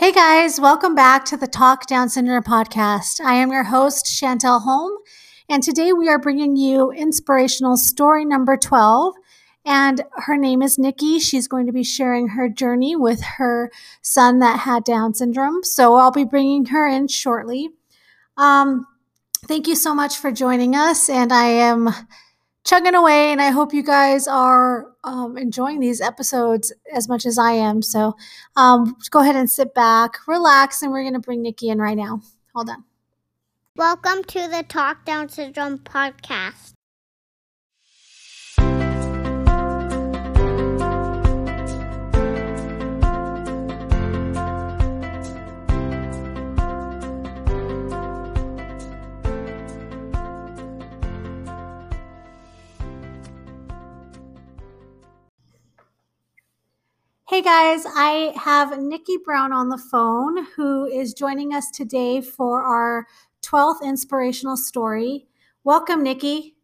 Hey guys, welcome back to the Talk Down Syndrome podcast. I am your host, Chantel Holm, and today we are bringing you inspirational story number 12. And her name is Nikki. She's going to be sharing her journey with her son that had Down syndrome. So I'll be bringing her in shortly. Um, thank you so much for joining us. And I am chugging away, and I hope you guys are um, enjoying these episodes as much as I am. So um, go ahead and sit back, relax, and we're going to bring Nikki in right now. Hold on. Welcome to the Talk Down Syndrome podcast. Hey guys, I have Nikki Brown on the phone who is joining us today for our 12th inspirational story. Welcome, Nikki.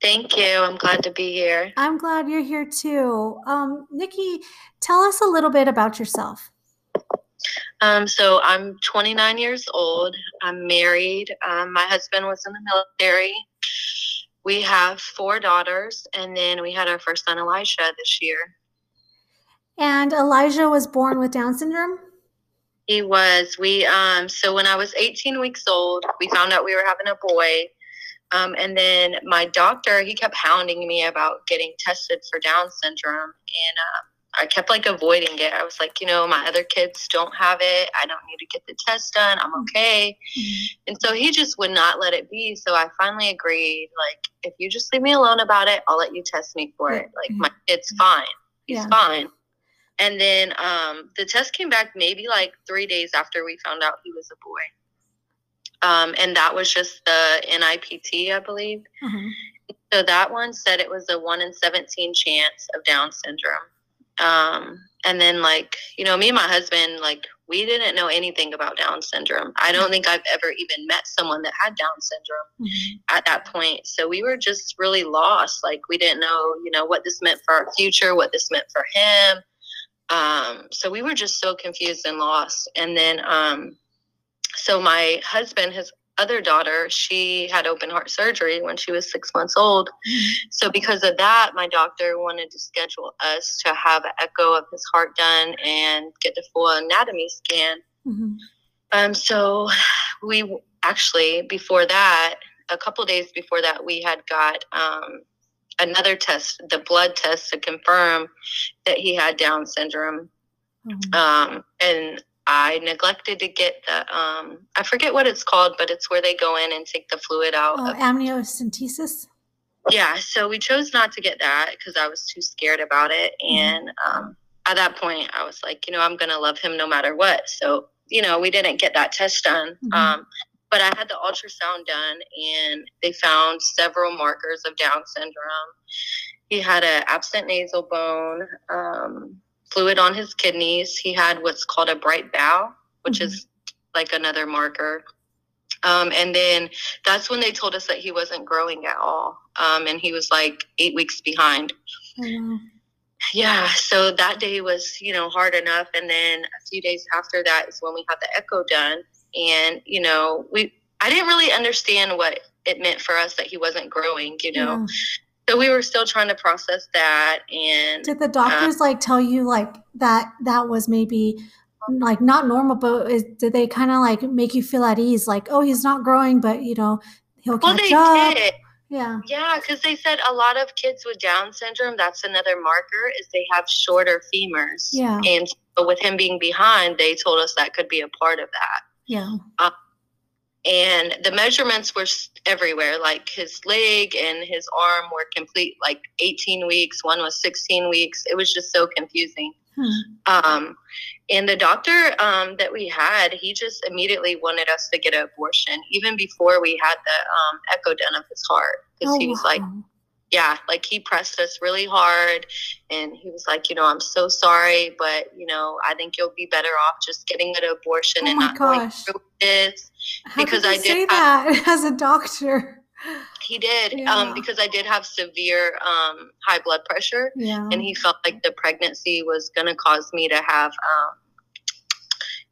Thank you. I'm glad to be here. I'm glad you're here too. Um, Nikki, tell us a little bit about yourself. Um, so I'm 29 years old. I'm married. Um, my husband was in the military. We have four daughters, and then we had our first son, Elijah, this year. And Elijah was born with Down syndrome? He was. We um so when I was 18 weeks old, we found out we were having a boy. Um, and then my doctor, he kept hounding me about getting tested for Down syndrome, and uh, I kept like avoiding it. I was like, you know, my other kids don't have it. I don't need to get the test done. I'm mm-hmm. okay. Mm-hmm. And so he just would not let it be. So I finally agreed, like, if you just leave me alone about it, I'll let you test me for it. Like, my kid's fine. He's yeah. fine. And then um, the test came back maybe like three days after we found out he was a boy. Um, and that was just the NIPT, I believe. Mm-hmm. So that one said it was a 1 in 17 chance of Down syndrome. Um, and then, like, you know, me and my husband, like, we didn't know anything about Down syndrome. I don't think I've ever even met someone that had Down syndrome mm-hmm. at that point. So we were just really lost. Like, we didn't know, you know, what this meant for our future, what this meant for him um, so we were just so confused and lost. And then, um, so my husband, his other daughter, she had open heart surgery when she was six months old. Mm-hmm. So because of that, my doctor wanted to schedule us to have an echo of his heart done and get the full anatomy scan. Mm-hmm. Um, so we actually before that, a couple days before that, we had got um, another test, the blood test to confirm that he had Down syndrome. Mm-hmm. Um, and I neglected to get the, um, I forget what it's called, but it's where they go in and take the fluid out. Oh, amniocentesis? Yeah, so we chose not to get that because I was too scared about it. Mm-hmm. And um, at that point, I was like, you know, I'm going to love him no matter what. So, you know, we didn't get that test done. Mm-hmm. Um, but I had the ultrasound done, and they found several markers of Down syndrome. He had an absent nasal bone, um, fluid on his kidneys. He had what's called a bright bowel, which mm-hmm. is like another marker. Um, and then that's when they told us that he wasn't growing at all. Um, and he was like eight weeks behind. Mm-hmm. Yeah. So that day was, you know, hard enough. And then a few days after that is when we had the echo done and you know we i didn't really understand what it meant for us that he wasn't growing you know. Yeah. so we were still trying to process that and did the doctors uh, like tell you like that that was maybe like not normal but is, did they kind of like make you feel at ease like oh he's not growing but you know he'll well, catch up. did. yeah. Yeah because they said a lot of kids with down syndrome that's another marker is they have shorter femurs. Yeah. And so with him being behind they told us that could be a part of that yeah. Uh, and the measurements were everywhere. Like his leg and his arm were complete, like 18 weeks. One was 16 weeks. It was just so confusing. Hmm. Um, and the doctor um, that we had, he just immediately wanted us to get an abortion, even before we had the um, echo done of his heart, because oh, he was wow. like, yeah, like he pressed us really hard and he was like, you know, I'm so sorry, but you know, I think you'll be better off just getting an abortion oh and not gosh. going through this. How because I did say have, that as a doctor. He did, um, yeah. um, because I did have severe um, high blood pressure, yeah. and he felt like the pregnancy was going to cause me to have um,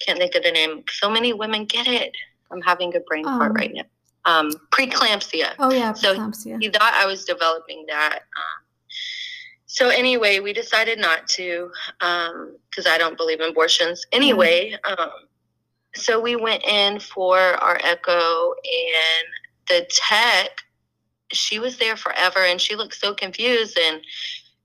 can't think of the name. So many women get it. I'm having a brain fart Um, right now. Um, preeclampsia. Oh yeah, So preeclampsia. He thought I was developing that. Um, so anyway, we decided not to because I don't believe in abortions. Anyway, um, so we went in for our echo, and the tech, she was there forever, and she looked so confused, and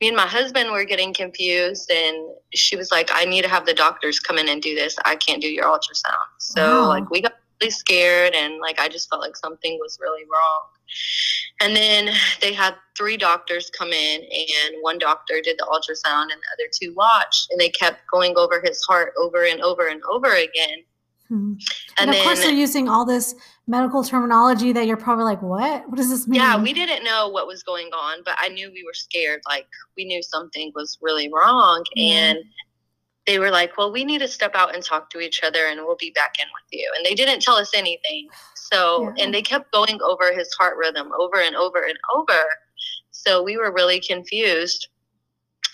me and my husband were getting confused, and she was like, "I need to have the doctors come in and do this. I can't do your ultrasound." So Wow. like we got really scared, and like I just felt like something was really wrong. And then they had three doctors come in, and one doctor did the ultrasound, and the other two watched, and they kept going over his heart over and over and over again. Hmm. And, And, of then, course, they're using all this medical terminology that you're probably like, "What? What does this mean?" yeah, we didn't know what was going on, but I knew we were scared. Like we knew something was really wrong, Yeah. and they were like, "Well, we need to step out and talk to each other, and we'll be back in with you." And they didn't tell us anything. So, Yeah. and they kept going over his heart rhythm over and over and over. So we were really confused.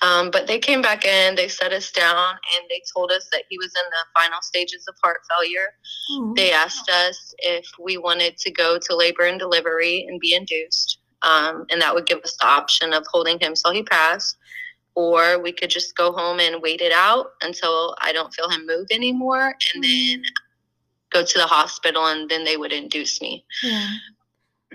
Um, but they came back in, they set us down, and they told us that he was in the final stages of heart failure Oh. they asked us if we wanted to go to labor and delivery and be induced. Um, and that would give us the option of holding him till he passed, or we could just go home and wait it out until I don't feel him move anymore, and then go to the hospital, and then they would induce me. Yeah.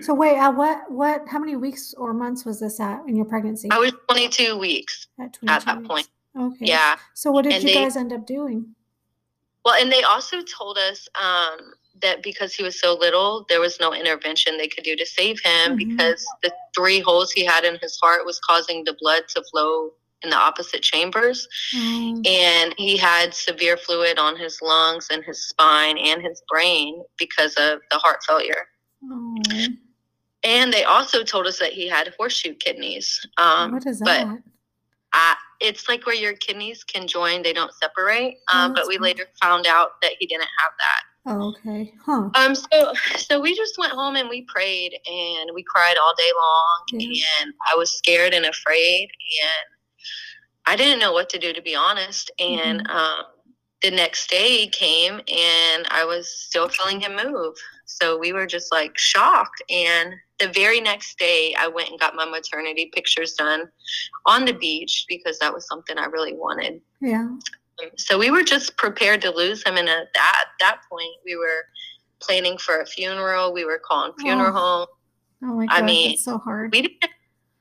So wait, at what what how many weeks or months was this at in your pregnancy? I was 22 weeks. at, at that weeks. point. Okay. Yeah. So what did And you they- guys end up doing? Well, and they also told us um, that because he was so little, there was no intervention they could do to save him Mhm. because the three holes he had in his heart was causing the blood to flow in the opposite chambers. Um, And he had severe fluid on his lungs and his spine and his brain because of the heart failure. oh, And they also told us that he had horseshoe kidneys. Um, what is but that? I, it's like where your kidneys can join, they don't separate. Oh, Um, but we weird. later found out that he didn't have that. Oh, okay. Huh. Um, so so we just went home and we prayed and we cried all day long Yeah. and I was scared and afraid and I didn't know what to do to be honest. And Mm-hmm. um, the next day came and I was still feeling him move. So we were just like shocked. And the very next day, I went and got my maternity pictures done on the beach because that was something I really wanted Yeah. so we were just prepared to lose him and at that at that point we were planning for a funeral we were calling funeral Oh. home Oh my I god, mean, that's so hard. we didn't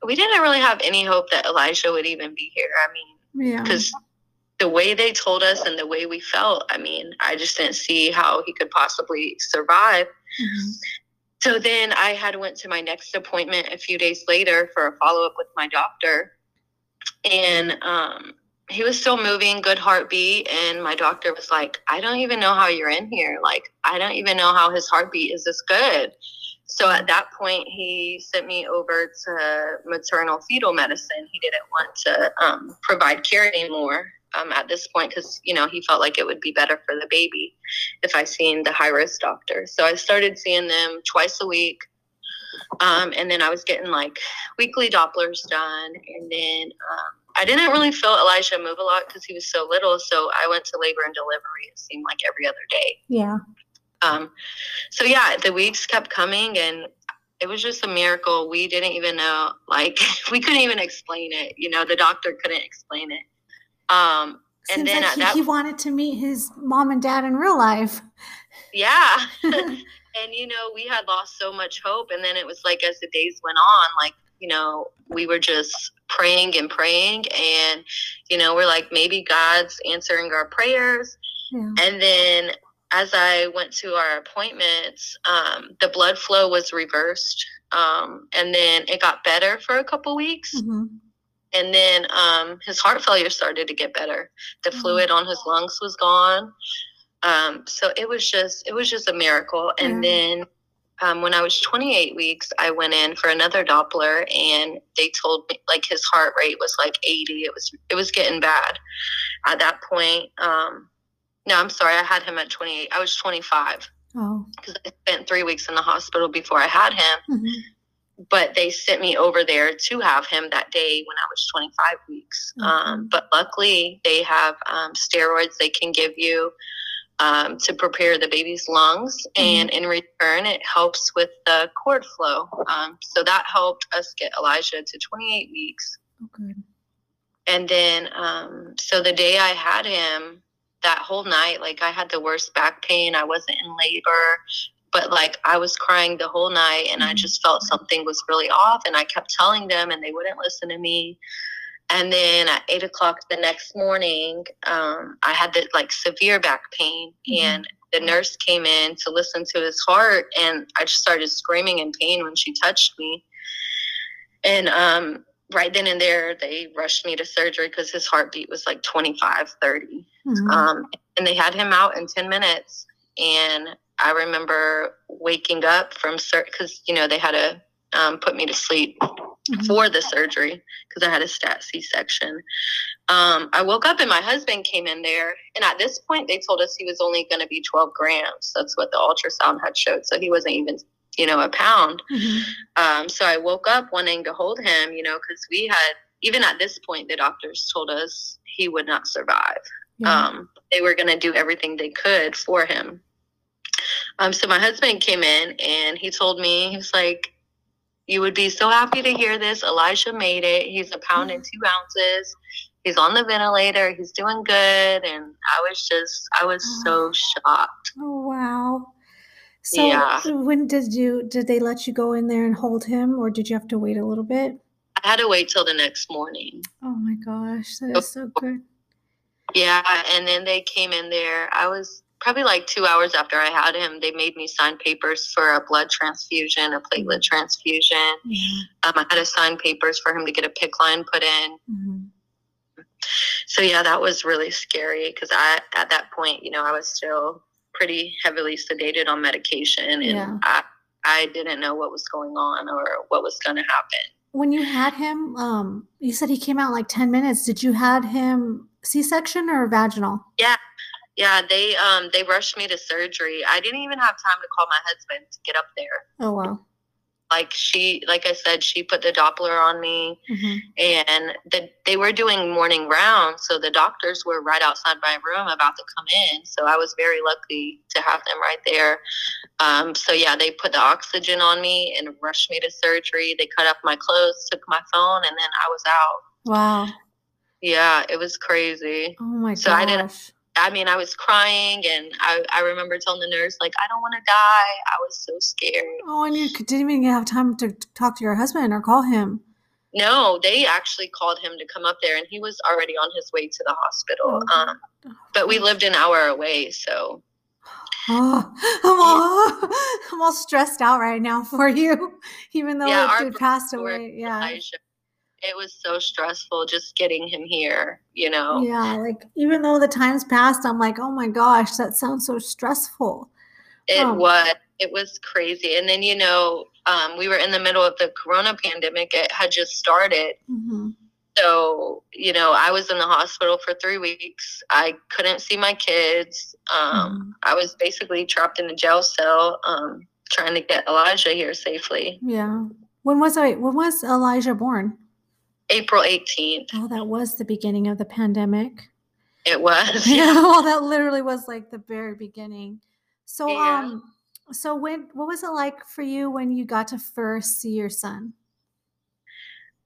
we didn't really have any hope that elijah would even be here. I mean yeah. because the way they told us and the way we felt i mean i just didn't see how he could possibly survive. Mhm. so then i had went to my next appointment a few days later for a follow-up with my doctor. And um, he was still moving good heartbeat. And my doctor was like i don't even know how you're in here. Like i don't even know how his heartbeat is this good so at that point he sent me over to maternal fetal medicine he didn't want to um, provide care anymore um, at this point because you know he felt like it would be better for the baby if i seen the high risk doctor so i started seeing them twice a week um, and then i was getting like weekly dopplers done and then um, I didn't really feel Elijah move a lot because he was so little. So I went to labor and delivery. It seemed like every other day. yeah. Um, so yeah, the weeks kept coming, and it was just a miracle. We didn't even know, like, we couldn't even explain it. You know, the doctor couldn't explain it. Um, and then like he, that, he wanted to meet his mom and dad in real life. yeah. and you know, we had lost so much hope, and then it was like as the days went on, like you know, we were just praying and praying, and you know, we're like, maybe God's answering our prayers. yeah. And then as I went to our appointments, um, the blood flow was reversed. Um, and then it got better for a couple weeks. hmm And then um, his heart failure started to get better. The Mhm. fluid on his lungs was gone. Um, so it was just it was just a miracle. And Yeah. then um, when I was 28 weeks, I went in for another Doppler, and they told me like his heart rate was like 80. It was it was getting bad. At that point, um, no, I'm sorry, I had him at 28. I was 25 Oh. because I spent three weeks in the hospital before I had him hmm but they sent me over there to have him that day when I was 25 weeks. Mhm. Um, but luckily, they have um, steroids they can give you um, to prepare the baby's lungs, and in return, it helps with the cord flow. Um, so that helped us get Elijah to 28 weeks. Oh, good. And then, um, so the day I had him, that whole night, like I had the worst back pain. I wasn't in labor, but like I was crying the whole night and I Mhm. just felt something was really off. And I kept telling them and they wouldn't listen to me. And then at eight o'clock the next morning, um, I had the like severe back pain Mhm. and the nurse came in to listen to his heart and I just started screaming in pain when she touched me. And um, right then and there, they rushed me to surgery because his heartbeat was like 25, 30. Mhm. Um, and they had him out in 10 minutes. And I remember waking up from surgery because, you know, they had to um, put me to sleep Mhm. for the surgery because I had a stat C section. Um, I woke up and my husband came in there. And at this point, they told us he was only going to be 12 grams. That's what the ultrasound had showed. So he wasn't even, you know, a pound. Mhm. Um, so I woke up wanting to hold him, you know, because we had, even at this point, the doctors told us he would not survive. Yeah. Um, they were going to do everything they could for him. Um, so my husband came in and he told me, he was like, you would be so happy to hear this. Elijah made it. He's a pound and two ounces. He's on the ventilator. He's doing good. And I was just, I was so shocked. oh wow. So Yeah. when did you did they let you go in there and hold him, or did you have to wait a little bit? I had to wait till the next morning. Oh my gosh, that is so good. Yeah, and then they came in there. I was probably like two hours after I had him. They made me sign papers for a blood transfusion, a platelet transfusion. Yeah. Um, I had to sign papers for him to get a PICC line put in. Mhm. So yeah, that was really scary because I, at that point, you know, I was still pretty heavily sedated on medication, and Yeah. I, I didn't know what was going on or what was going to happen. When you had him, um, you said he came out like ten minutes. Did you had him C-section or vaginal? Yeah, yeah, they um they rushed me to surgery. I didn't even have time to call my husband to get up there. Oh wow. Like she like i said she put the doppler on me Mhm. and the, they were doing morning rounds so the doctors were right outside my room about to come in so i was very lucky to have them right there um, so yeah they put the oxygen on me and rushed me to surgery they cut off my clothes took my phone and then i was out Wow. yeah it was crazy Oh my So gosh. I didn't- I mean, I was crying, and I, I remember telling the nurse, like, I don't want to die. I was so scared. Oh, and you didn't even have time to talk to your husband or call him. No, they actually called him to come up there, and he was already on his way to the hospital. Oh. Um, but we lived an hour away, so Oh, I'm all, I'm all stressed out right now for you, even though Yeah, did passed away. Yeah. Elijah, it was so stressful just getting him here. You know, Yeah. Like, even though the time's passed, I'm like, oh my gosh, that sounds so stressful. it Oh. was it was crazy. And then you know, um, we were in the middle of the Corona pandemic. It had just started, hmm so you know i was in the hospital for three weeks i couldn't see my kids um, i was basically trapped in a jail cell um, trying to get elijah here safely Yeah. When was I? When was Elijah born? April 18th Oh, that was the beginning of the pandemic. it was Yeah, well, that literally was like the very beginning. So, Yeah. um, so when what was it like for you when you got to first see your son?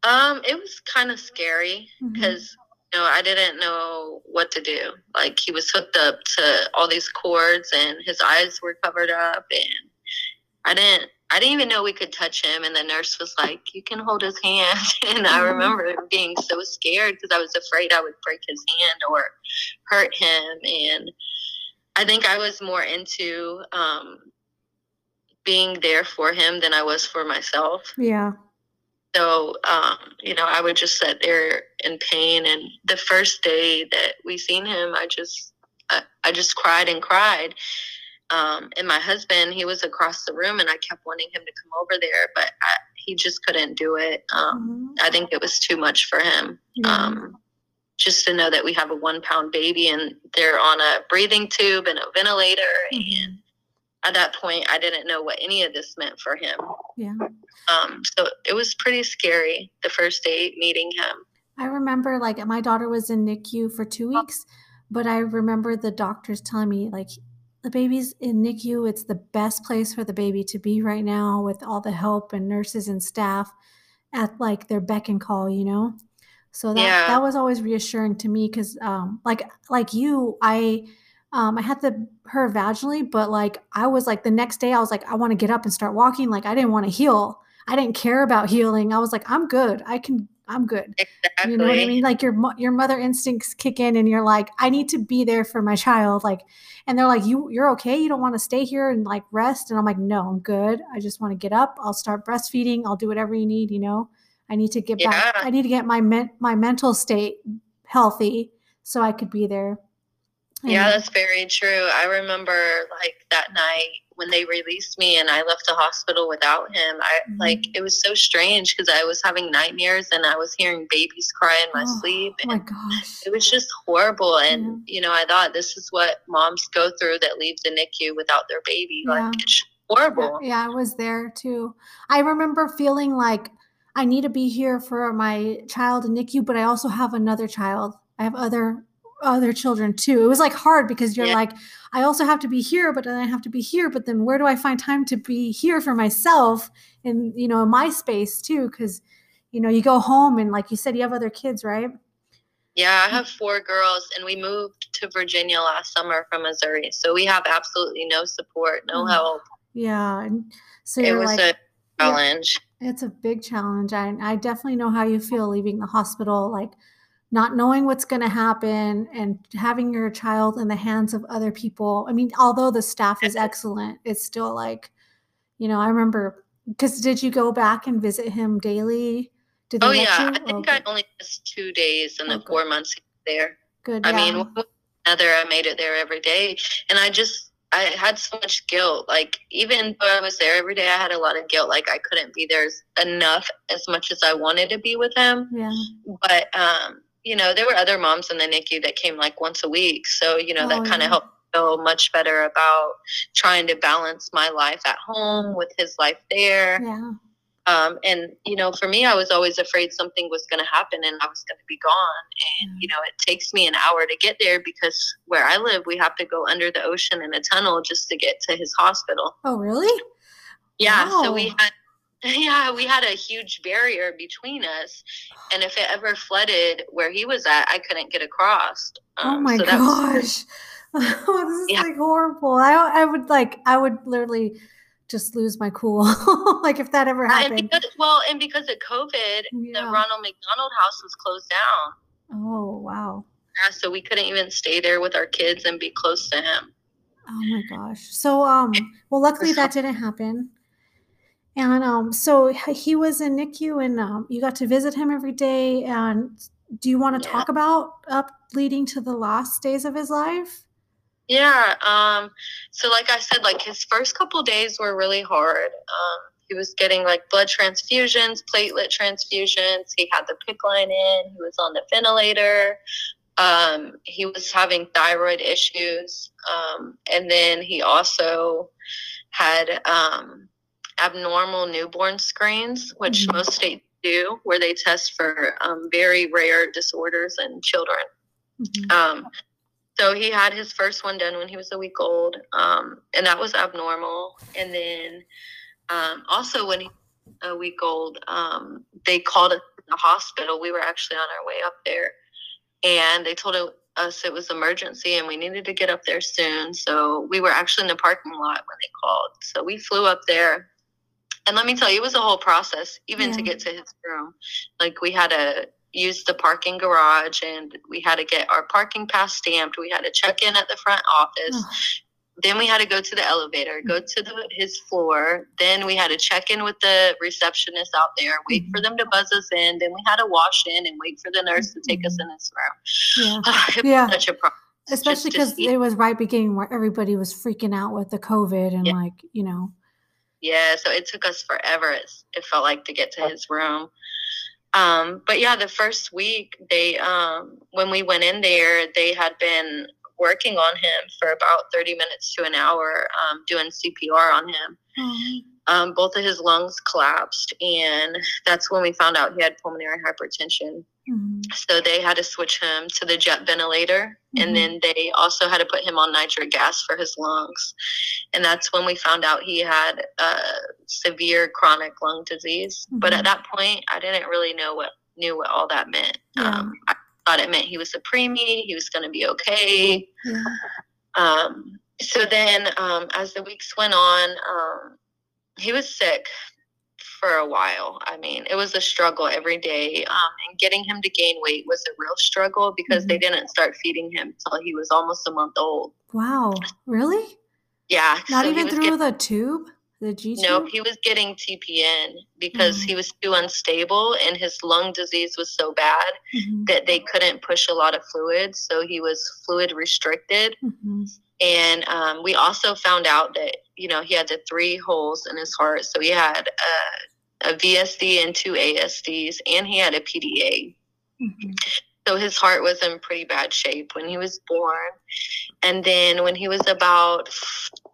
um it was kind of scary because you know i didn't know what to do like he was hooked up to all these cords and his eyes were covered up and i didn't I didn't even know we could touch him, and the nurse was like, "You can hold his hand." And I Mhm. remember being so scared because I was afraid I would break his hand or hurt him. And I think I was more into um, being there for him than I was for myself. Yeah. So, um, you know, I would just sit there in pain. And the first day that we seen him, I just, I, I just cried and cried. Um, and my husband, he was across the room, and I kept wanting him to come over there, but I, he just couldn't do it. Um, Mhm. I think it was too much for him. Yeah. Um, just to know that we have a one pound baby and they're on a breathing tube and a ventilator. Mhm. And at that point, I didn't know what any of this meant for him. Yeah. Um, so it was pretty scary the first day meeting him. I remember like my daughter was in NICU for two weeks, but I remember the doctors telling me like the baby's in NICU. It's the best place for the baby to be right now with all the help and nurses and staff at like their beck and call, you know? So that, Yeah. that was always reassuring to me because um like like you, I um I had the her vaginally, but like I was like the next day I was like, I want to get up and start walking. Like I didn't want to heal. I didn't care about healing. I was like, I'm good. I can I'm good. Exactly. You know what I mean? Like your your mother instincts kick in, and you're like, I need to be there for my child. Like, and they're like, you you're okay. You don't want to stay here and like rest. And I'm like, no, I'm good. I just want to get up. I'll start breastfeeding. I'll do whatever you need. You know, I need to get back. I need to get my men- my mental state healthy so I could be there. Yeah, that's very true. I remember like that night when they released me and I left the hospital without him. I Mhm. like it was so strange because I was having nightmares and I was hearing babies cry in my Oh, sleep. Oh my gosh. it was just horrible. And Yeah. you know, I thought this is what moms go through that leave the NICU without their baby. Yeah. Like it's horrible. Yeah, I was there too. I remember feeling like I need to be here for my child in NICU, but I also have another child. I have other other children too. It was like hard because you're Yeah. like, I also have to be here, but then I have to be here. But then where do I find time to be here for myself and you know, in my space too? Because you know, you go home and like you said, you have other kids, right? Yeah, I have four girls, and we moved to Virginia last summer from Missouri. So we have absolutely no support, no Oh, help. Yeah. And so It was like a challenge. It's a big challenge. I, I definitely know how you feel leaving the hospital, like not knowing what's going to happen and having your child in the hands of other people. I mean, although the staff is excellent, it's still like, you know, I remember because did you go back and visit him daily? Did Oh yeah, you? I think I only missed two days in Oh, the good. four months there. good. I yeah. mean, another, I made it there every day, and I just I had so much guilt. Like even though I was there every day, I had a lot of guilt. Like I couldn't be there enough as much as I wanted to be with him. yeah. But um, you know, there were other moms in the NICU that came like once a week, so you know Oh, that kind yeah. of helped me feel much better about trying to balance my life at home with his life there. Yeah. Um, and you know, for me, I was always afraid something was going to happen and I was going to be gone. And you know, it takes me an hour to get there because where I live, we have to go under the ocean in a tunnel just to get to his hospital. Oh, really? Yeah, so we had. Yeah, we had a huge barrier between us, and if it ever flooded where he was at, I couldn't get across. oh Um, my so gosh. Oh, this is Yeah. like horrible. I I would like I would literally just lose my cool. like if that ever and happened. because, well, and because of COVID, the Ronald McDonald House was closed down. Oh wow. Yeah, so we couldn't even stay there with our kids and be close to him. Oh my gosh. So um well luckily that didn't happen. And um so he was in NICU and um you got to visit him every day and do you want to Yeah. talk about up leading to the last days of his life? Yeah. Um. So, like I said, like his first couple days were really hard. Um. He was getting like blood transfusions, platelet transfusions. He had the PICC line in. He was on the ventilator. Um. He was having thyroid issues. Um. And then he also had um abnormal newborn screens, which Mhm. most states do, where they test for um, very rare disorders in children. Mhm. Um, so he had his first one done when he was a week old, um, and that was abnormal. And then um, also when he was a week old, um, they called us the hospital. We were actually on our way up there, and they told us it was emergency and we needed to get up there soon. So we were actually in the parking lot when they called. So we flew up there. And let me tell you, it was a whole process, even to get to his room. Like we had to use the parking garage and we had to get our parking pass stamped. We had to check in at the front office. Ugh. Then we had to go to the elevator, go mm. to the, his floor. Then we had to check in with the receptionist out there, wait mm-hmm. for them to buzz us in. Then we had to wash in and wait for the nurse to take us mm-hmm. in his room. Yeah. it Yeah. was such a problem. Especially because it was right beginning where everybody was freaking out with the COVID and Yeah. like, you know. Yeah, so it took us forever. It, it felt like to get to his room. Um, but yeah, the first week they um, when we went in there, they had been working on him for about thirty minutes to an hour, um, doing CPR on him. Oh, um, both of his lungs collapsed, and that's when we found out he had pulmonary hypertension. Mhm. So they had to switch him to the jet ventilator, Mhm. and then they also had to put him on nitric gas for his lungs. And that's when we found out he had uh, severe chronic lung disease. But Mhm. at that point, I didn't really know what knew what all that meant. Yeah. Um, I thought it meant he was a preemie, he was going to be okay. Yeah. Um, so then, um, as the weeks went on, um, he was sick for a while. I mean, it was a struggle every day. Um, and getting him to gain weight was a real struggle because they didn't start feeding him till he was almost a month old. Wow. Really? Yeah. Not so even through get- the tube? The G tube? Nope, he was getting TPN because Mm. he was too unstable and his lung disease was so bad Mhm. that they couldn't push a lot of fluid. So he was fluid restricted. Mhm. And um, we also found out that, you know, he had the three holes in his heart. So he had a, a VSD and two ASDs, and he had a PDA. Mhm. So his heart was in pretty bad shape when he was born. And then when he was about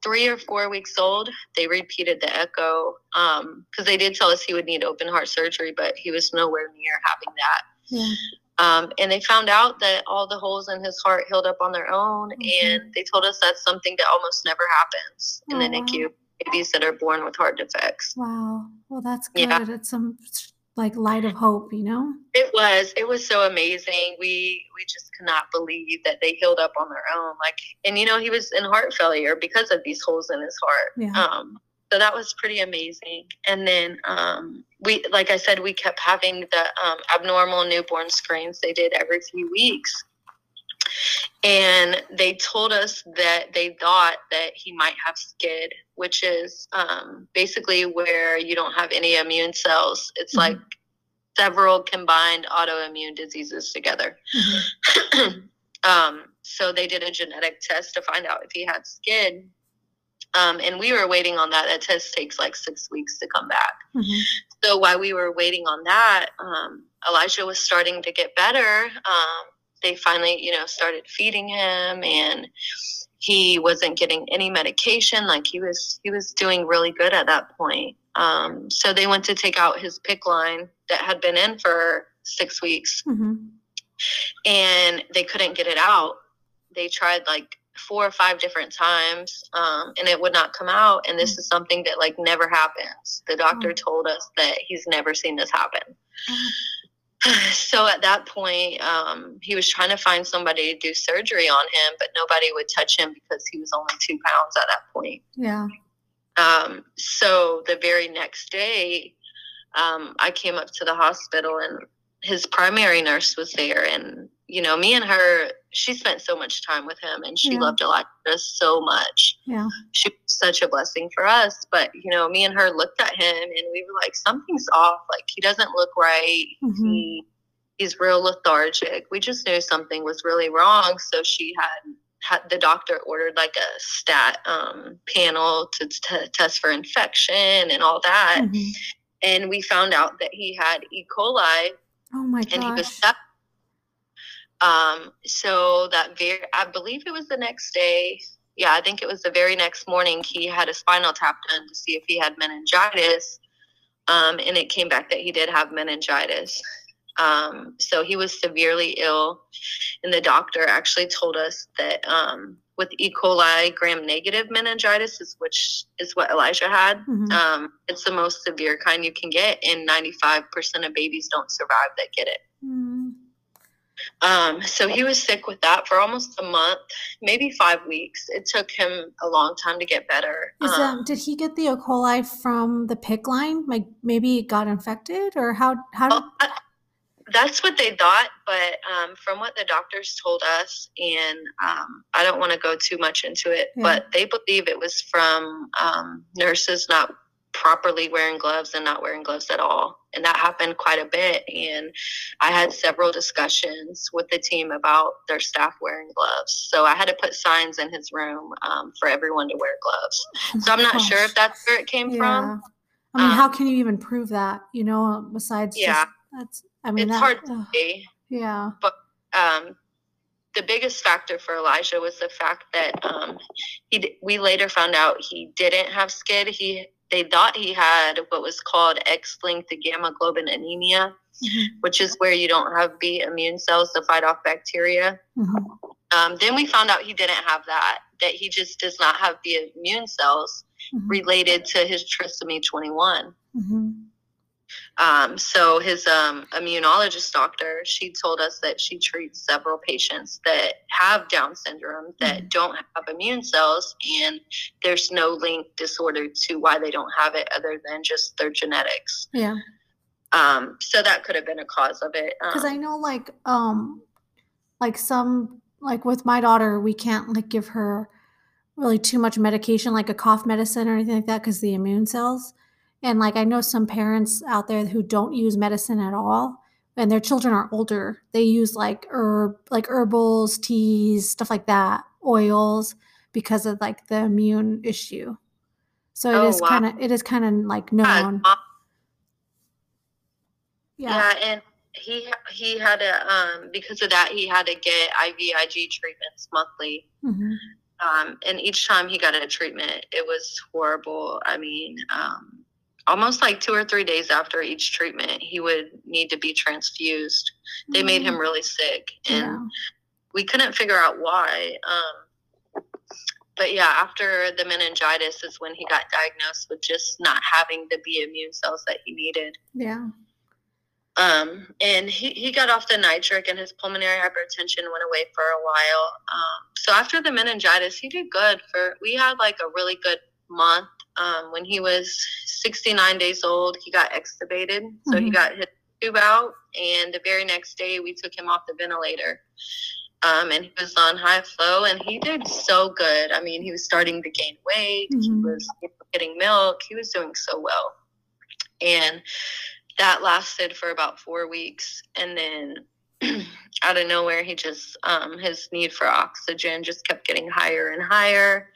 three or four weeks old, they repeated the echo because they did tell us he would need open heart surgery, but he was nowhere near having that. Yeah. Um, and they found out that all the holes in his heart healed up on their own. Mhm. And they told us that's something that almost never happens in the. NICU. Babies that are born with heart defects. Wow. Well, that's good. Yeah. It's some like light of hope, you know? It was. It was so amazing. We we just could not believe that they healed up on their own. Like, and you know, he was in heart failure because of these holes in his heart. Yeah. Um, so that was pretty amazing. And then um, we, like I said, we kept having the um, abnormal newborn screens. They did every few weeks. And they told us that they thought that he might have SCID, which is um, basically where you don't have any immune cells. It's Mhm. like several combined autoimmune diseases together. Mhm. um, so they did a genetic test to find out if he had SCID. Um, and we were waiting on that. That test takes like six weeks to come back. Mhm. So while we were waiting on that, um, Elijah was starting to get better. Um, they finally, you know, started feeding him, and he wasn't getting any medication. Like he was, he was doing really good at that point. Um, so they went to take out his PICC line that had been in for six weeks, Mhm. and they couldn't get it out. They tried like four or five different times um, and it would not come out and this is something that like never happens the doctor Mm. told us that he's never seen this happen Oh. so at that point um, he was trying to find somebody to do surgery on him but nobody would touch him because he was only two pounds at that point Yeah. um, so the very next day, um, I came up to the hospital and his primary nurse was there. And, you know, me and her, she spent so much time with him and she Yeah. loved Elijah so much. Yeah. She was such a blessing for us. But, you know, me and her looked at him and we were like, something's off. Like, he doesn't look right. Mhm. He, he's real lethargic. We just knew something was really wrong. So she had had the doctor ordered like a stat um, panel to t- test for infection and all that. Mhm. And we found out that he had E. coli Oh my and he was gosh. Um, so that very, I believe it was the next day. Yeah, I think it was the very next morning. He had a spinal tap done to see if he had meningitis, um, and it came back that he did have meningitis. Um, so he was severely ill, and the doctor actually told us that um, with E. coli gram negative meningitis, is which is what Elijah had. Mhm. Um, it's the most severe kind you can get, and 95% of babies don't survive that get it. Mm. Um, so he was sick with that for almost a month, maybe five weeks. It took him a long time to get better. Is Um, um, did he get the E. coli from the PICC line? Like maybe it got infected, or how? How? Did, well, I- that's what they thought, but um, from what the doctors told us, and um, I don't want to go too much into it, Yeah. but they believe it was from um, nurses not properly wearing gloves and not wearing gloves at all. And that happened quite a bit. And I had several discussions with the team about their staff wearing gloves. So I had to put signs in his room um, for everyone to wear gloves. oh So I'm not sure if that's where it came Yeah. from. I mean, Um, how can you even prove that? You know, besides Yeah. just that's. I mean, It's that, hard to say. yeah. But um, the biggest factor for Elijah was the fact that um, he we later found out he didn't have SCID. He they thought he had what was called X-linked agammaglobulinemia, Mhm. which is where you don't have B immune cells to fight off bacteria. Mhm. Um, then we found out he didn't have that, that he just does not have the immune cells Mhm. related to his trisomy 21. Um, so his um, immunologist doctor, she told us that she treats several patients that have Down syndrome that Mhm. don't have immune cells, and there's no link disorder to why they don't have it other than just their genetics. Yeah. Um, so that could have been a cause of it. because Um, I know like um like some like with my daughter we can't like give her really too much medication like a cough medicine or anything like that because the immune cells and like I know some parents out there who don't use medicine at all and their children are older they use like herb like herbals teas stuff like that oils because of like the immune issue so it Oh, is wow. kind of it is kind of like known mom- yeah, yeah, and he he had a um, because of that he had to get IVIG treatments monthly. Mhm. um, and each time he got a treatment, it was horrible. I mean, um, almost like two or three days after each treatment, he would need to be transfused. They made him really sick, and yeah. we couldn't figure out why. Um, but yeah, after the meningitis is when he got diagnosed with just not having the B immune cells that he needed. yeah Um, and he, he got off the nitric and his pulmonary hypertension went away for a while. Um, so after the meningitis, he did good for, we had like a really good month. Um, when he was 69 days old, he got extubated. So he Mhm. got his tube out and the very next day we took him off the ventilator. Um, and he was on high flow and he did so good. I mean, he was starting to gain weight. He Mhm. was getting milk. He was doing so well. And that lasted for about four weeks and then out of nowhere he just um, his need for oxygen just kept getting higher and higher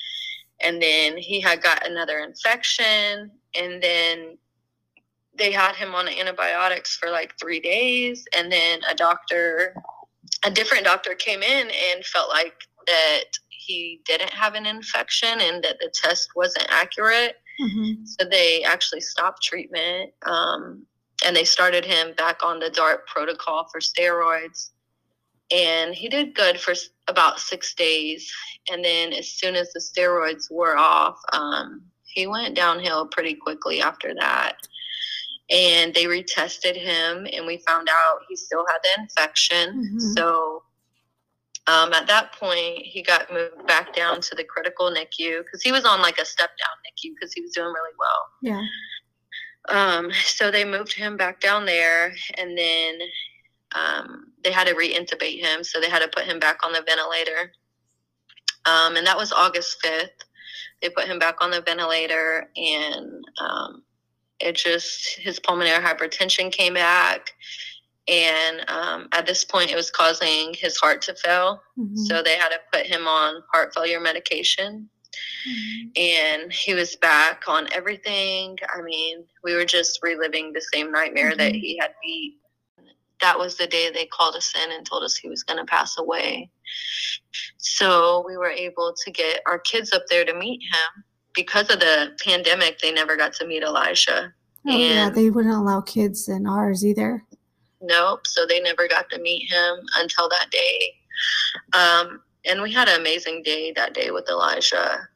and then he had got another infection and then they had him on antibiotics for like three days and then a doctor a different doctor came in and felt like that he didn't have an infection and that the test wasn't accurate Mhm. so they actually stopped treatment um, and they started him back on the DART protocol for steroids. And he did good for about six days. And then as soon as the steroids wore off, um, he went downhill pretty quickly after that. And they retested him, and we found out he still had the infection. Mhm. So um, at that point, he got moved back down to the critical NICU because he was on like a step down NICU because he was doing really well. yeah Um, so they moved him back down there, and then um, they had to reintubate him. So they had to put him back on the ventilator. Um, and that was August 5th. They put him back on the ventilator, and um, it just, his pulmonary hypertension came back. And um, at this point, it was causing his heart to fail. Mhm. So they had to put him on heart failure medication Mhm. and he was back on everything. I mean, we were just reliving the same nightmare that Mhm. he had beat. That was the day they called us in and told us he was going to pass away. So we were able to get our kids up there to meet him. Because of the pandemic, they never got to meet Elijah. Oh, yeah, they wouldn't allow kids in ours either. Nope. So they never got to meet him until that day. Um, and we had an amazing day that day with Elijah.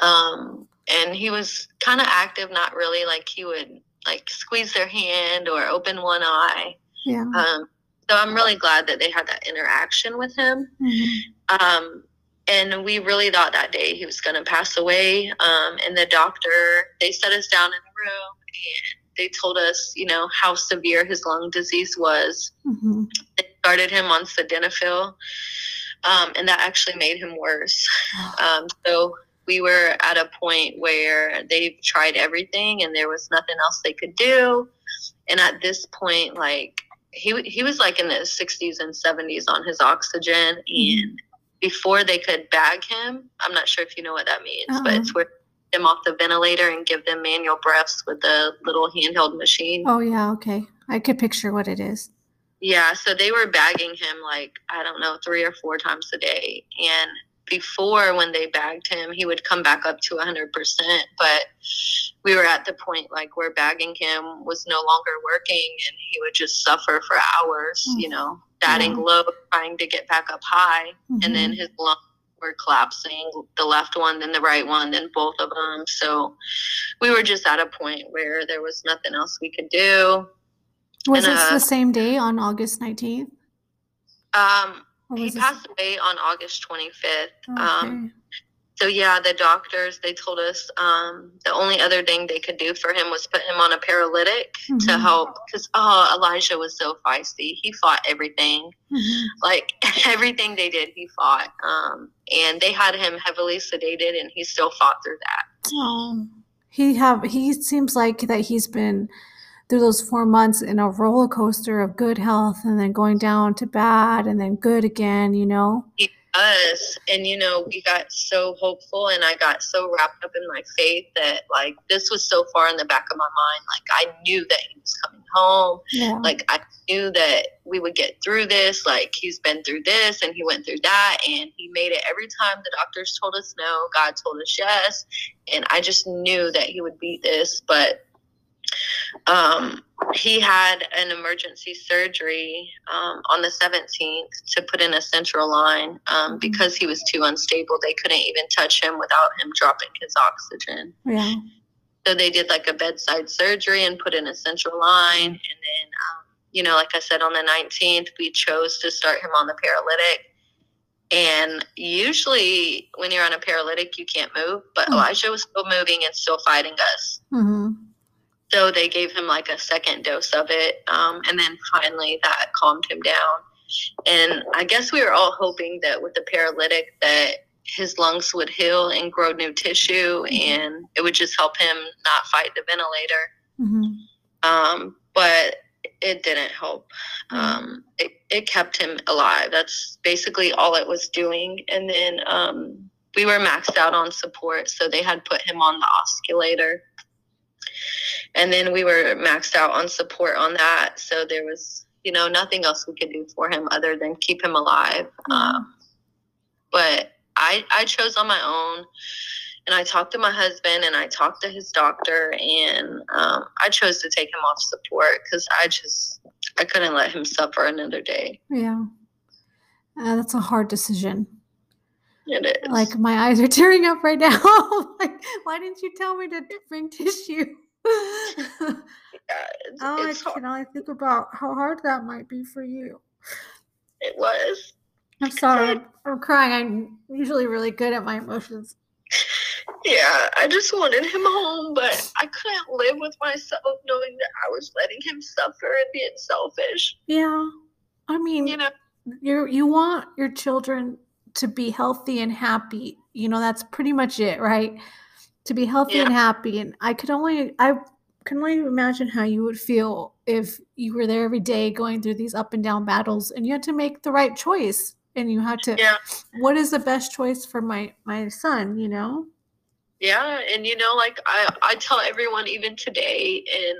Um, and he was kind of active, not really like he would like squeeze their hand or open one eye. Yeah. Um, so I'm really glad that they had that interaction with him. Mhm. Um, and we really thought that day he was going to pass away. Um, and the doctor, they set us down in the room and they told us, you know, how severe his lung disease was. Mhm. They started him on sildenafil, um, and that actually made him worse. Um, so we were at a point where they tried everything and there was nothing else they could do. And at this point, like he he was like in the 60s and 70s on his oxygen, Mhm. and before they could bag him, I'm not sure if you know what that means, but Uh-uh. it's where them off the ventilator and give them manual breaths with a little handheld machine. Oh yeah, okay. I could picture what it is. Yeah, so they were bagging him like I don't know three or four times a day, and before when they bagged him, he would come back up to 100%. But we were at the point like where bagging him was no longer working and he would just suffer for hours, mm-hmm. you know, adding yeah. low, trying to get back up high. Mm-hmm. And then mm-hmm. his lungs were collapsing the left one, then the right one, then both of them. So we were just at a point where there was nothing else we could do. Was and, this uh, the same day on August 19th? Um, he passed away on August 25th. Okay. Um, so yeah, the doctors they told us um, the only other thing they could do for him was put him on a paralytic mm-hmm. to help because oh Elijah was so feisty. He fought everything, mm-hmm. like everything they did, he fought. Um, and they had him heavily sedated, and he still fought through that. Oh, he have he seems like that he's been through those four months in a roller coaster of good health and then going down to bad and then good again, you know? He does. And, you know, we got so hopeful and I got so wrapped up in my faith that, like, this was so far in the back of my mind. Like, I knew that he was coming home. Yeah. Like, I knew that we would get through this. Like, he's been through this and he went through that and he made it every time the doctors told us no, God told us yes. And I just knew that he would beat this. But, um, he had an emergency surgery um, on the 17th to put in a central line um, mm-hmm. because he was too unstable. They couldn't even touch him without him dropping his oxygen. Yeah. So they did like a bedside surgery and put in a central line. And then, um, you know, like I said, on the 19th, we chose to start him on the paralytic. And usually, when you're on a paralytic, you can't move, but mm-hmm. Elijah was still moving and still fighting us. Mm-hmm. So they gave him like a second dose of it. Um, and then finally that calmed him down. And I guess we were all hoping that with the paralytic that his lungs would heal and grow new tissue mm-hmm. and it would just help him not fight the ventilator. Mm-hmm. Um, but it didn't help. Mm-hmm. Um, it, it kept him alive. That's basically all it was doing. And then um, we were maxed out on support, so they had put him on the oscillator and then we were maxed out on support on that so there was you know nothing else we could do for him other than keep him alive mm-hmm. um, but i i chose on my own and i talked to my husband and i talked to his doctor and um, i chose to take him off support because i just i couldn't let him suffer another day yeah uh, that's a hard decision it is. Like my eyes are tearing up right now. like, why didn't you tell me to bring tissue? yeah, it's, oh, it's I can only think about how hard that might be for you. It was. I'm sorry. I'm crying. I'm usually really good at my emotions. Yeah, I just wanted him home, but I couldn't live with myself knowing that I was letting him suffer and being selfish. Yeah. I mean, you know, you you want your children to be healthy and happy. You know, that's pretty much it, right? To be healthy yeah. and happy. And I could only I can only imagine how you would feel if you were there every day going through these up and down battles and you had to make the right choice and you had to yeah. what is the best choice for my my son, you know? Yeah, and you know like I I tell everyone even today and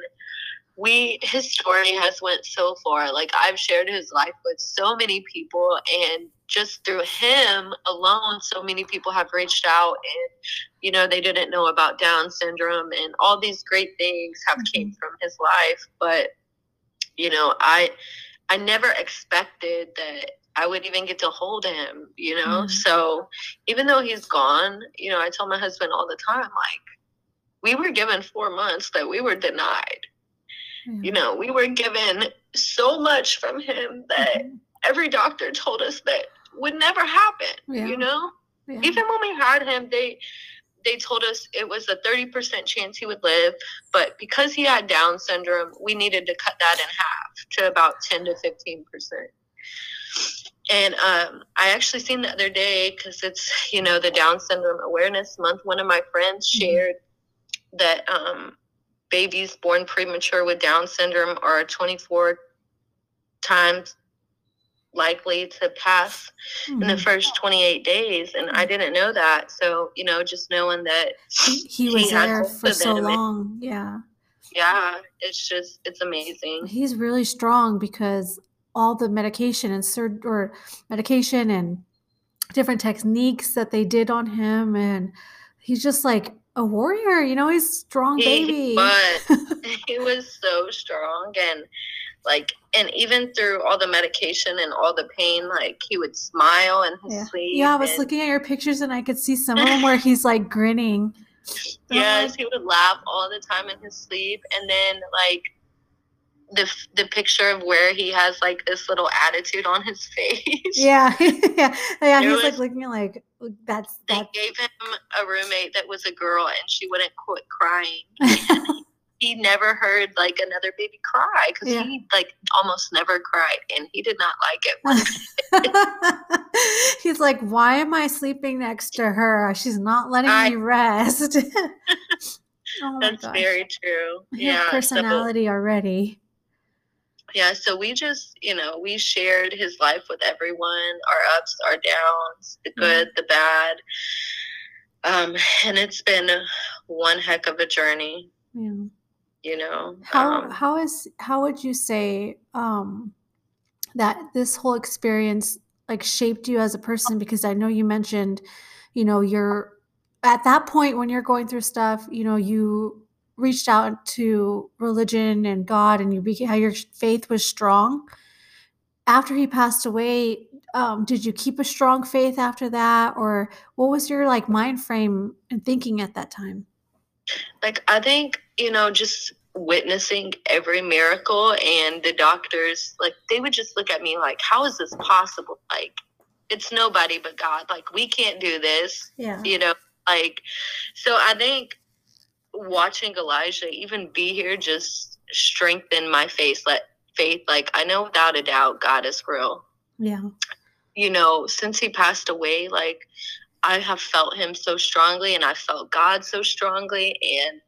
we his story has went so far like i've shared his life with so many people and just through him alone so many people have reached out and you know they didn't know about down syndrome and all these great things have mm-hmm. came from his life but you know i i never expected that i would even get to hold him you know mm-hmm. so even though he's gone you know i tell my husband all the time like we were given four months that we were denied mm-hmm. you know we were given so much from him that mm-hmm. every doctor told us that would never happen. Yeah. You know, yeah. even when we had him, they they told us it was a 30% chance he would live, but because he had Down syndrome, we needed to cut that in half to about 10 to 15%. And um, I actually seen the other day because it's, you know, the Down Syndrome Awareness Month. One of my friends mm-hmm. shared that um, babies born premature with Down syndrome are 24 times likely to pass mm-hmm. in the mm-hmm. first 28 days and i didn't know that so you know just knowing that he, was he there for so long yeah yeah it's just it's amazing he's really strong because all the medication and sur- or medication and different techniques that they did on him and he's just like a warrior, you know, he's strong baby. But he was so strong and like and even through all the medication and all the pain, like he would smile in his yeah. sleep. Yeah, I was and- looking at your pictures and I could see some of them where he's like grinning. Uh-huh. Yes, he would laugh all the time in his sleep, and then like the the picture of where he has like this little attitude on his face. Yeah, yeah, yeah. It He's like was- looking like that's They that. gave him a roommate that was a girl, and she wouldn't quit crying. He never heard like another baby cry because Yeah. he like almost never cried, and he did not like it. He's like, why am I sleeping next to her? She's not letting I- me rest. oh That's gosh. very true. Yeah. So, personality already. yeah. So we just, you know, we shared his life with everyone, our ups, our downs, the good, the bad. Um, and it's been one heck of a journey, Yeah. You know. How um, how is how would you say um that this whole experience like shaped you as a person? Because I know you mentioned you know you're at that point when you're going through stuff you know you reached out to religion and God and you became how your faith was strong. After he passed away um, did you keep a strong faith after that? Or what was your like mind frame and thinking at that time like I think you know just witnessing every miracle and the doctors like they would just look at me like how is this possible? Like it's nobody but God. Like we can't do this. Yeah. You know like so I think watching Elijah even be here just strengthened my faith let faith. Like I know without a doubt God is real. Yeah. You know, since he passed away, like I have felt him so strongly and I felt God so strongly and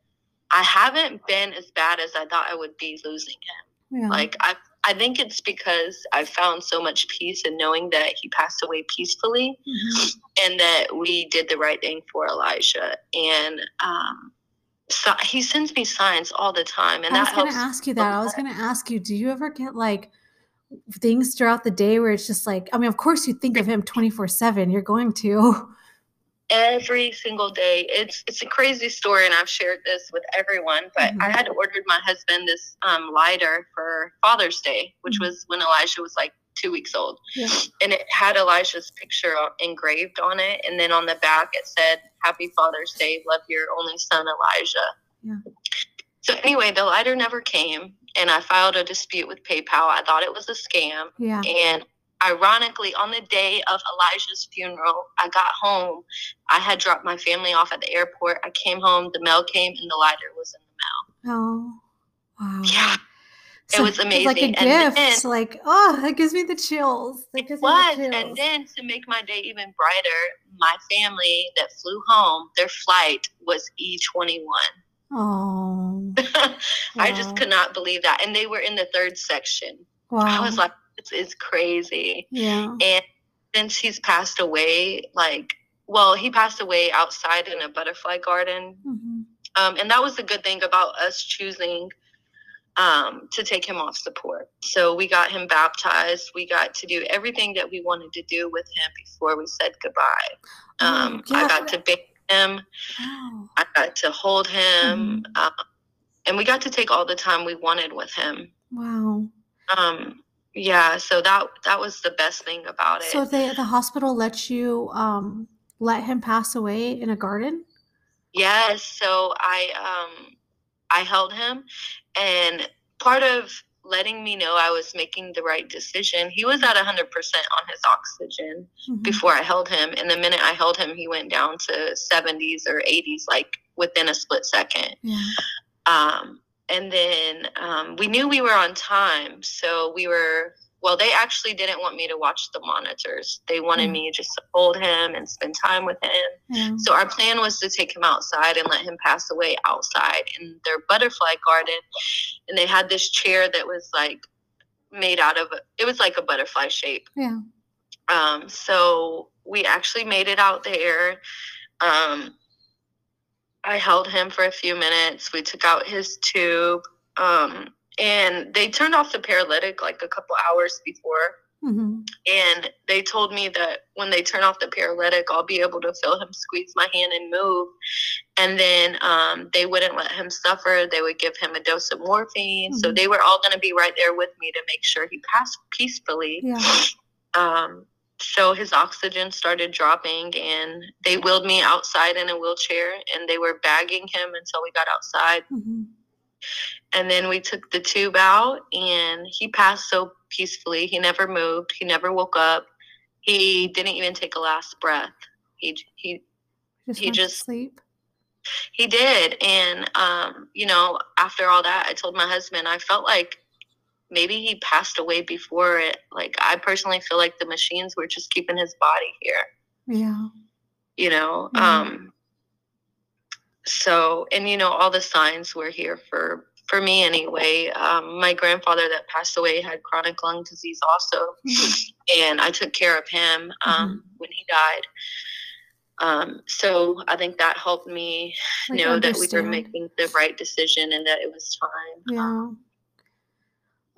I haven't been as bad as I thought I would be losing him. yeah Like I I think it's because I found so much peace in knowing that he passed away peacefully Mhm. and that we did the right thing for Elijah. And um so he sends me signs all the time and I was going to ask you that. I was going to ask you, do you ever get like things throughout the day where it's just like, I mean, of course you think of him 24 7. You're going to. every single day. It's it's a crazy story, and I've shared this with everyone. But I Mhm. had ordered my husband this um, lighter for Father's Day, which Mhm. was when Elijah was like two weeks old, Yeah. and it had Elijah's picture engraved on it, and then on the back it said "Happy Father's Day, love your only son Elijah." Yeah. So anyway, the lighter never came, and I filed a dispute with PayPal. I thought it was a scam. Yeah. And ironically, on the day of Elijah's funeral, I got home. I had dropped my family off at the airport. I came home, the mail came, and the lighter was in the mail. Oh, wow. Yeah, So was amazing. Like a amazing. gift. And then- like, oh, that gives me the chills. That it was. the And then to make my day even brighter, my family that flew home, their flight was E21. oh, I just could not believe that. And they were in the third section. wow. I was like, is crazy. yeah. And since he's passed away, like, well, he passed away outside in a butterfly garden. Mhm. Um, and that was the good thing about us choosing um, to take him off support. So we got him baptized. We got to do everything that we wanted to do with him before we said goodbye. Um, Oh, yeah. I got to bathe him. Wow. I got to hold him. Um, and we got to take all the time we wanted with him. Wow. Um, yeah, so that that was the best thing about it. So they, the hospital let you um, let him pass away in a garden? Yes, so I um I held him and part of letting me know I was making the right decision. He was at 100% on his oxygen Mhm. before I held him and the minute I held him he went down to 70s or 80s like within a split second. Yeah. Um and then um, we knew we were on time, so we were well, they actually didn't want me to watch the monitors. They wanted Mm. me just to hold him and spend time with him. So our plan was to take him outside and let him pass away outside in their butterfly garden. And they had this chair that was like made out of it was like a butterfly shape. Yeah. Um, so we actually made it out there. Um, I held him for a few minutes. We took out his tube. Um, and they turned off the paralytic like a couple hours before Mm-hmm. And they told me that when they turn off the paralytic, I'll be able to feel him squeeze my hand and move. And then um, they wouldn't let him suffer. They would give him a dose of morphine. Mm-hmm. So they were all going to be right there with me to make sure he passed peacefully. Yeah. Um, so his oxygen started dropping, and they wheeled me outside in a wheelchair, and they were bagging him until we got outside. Mm-hmm. And then we took the tube out, and he passed so peacefully. He never moved. He never woke up. He didn't even take a last breath. He he just he just sleep. He did, and um, you know, after all that, I told my husband I felt like maybe he passed away before it. Like I personally feel like the machines were just keeping his body here. Yeah. You know, mm-hmm. um so and you know all the signs were here for for me anyway. Um, my grandfather that passed away had chronic lung disease also, mm-hmm. and I took care of him um, mm-hmm. when he died. Um, so I think that helped me like know that we were making the right decision and that it was time. Yeah.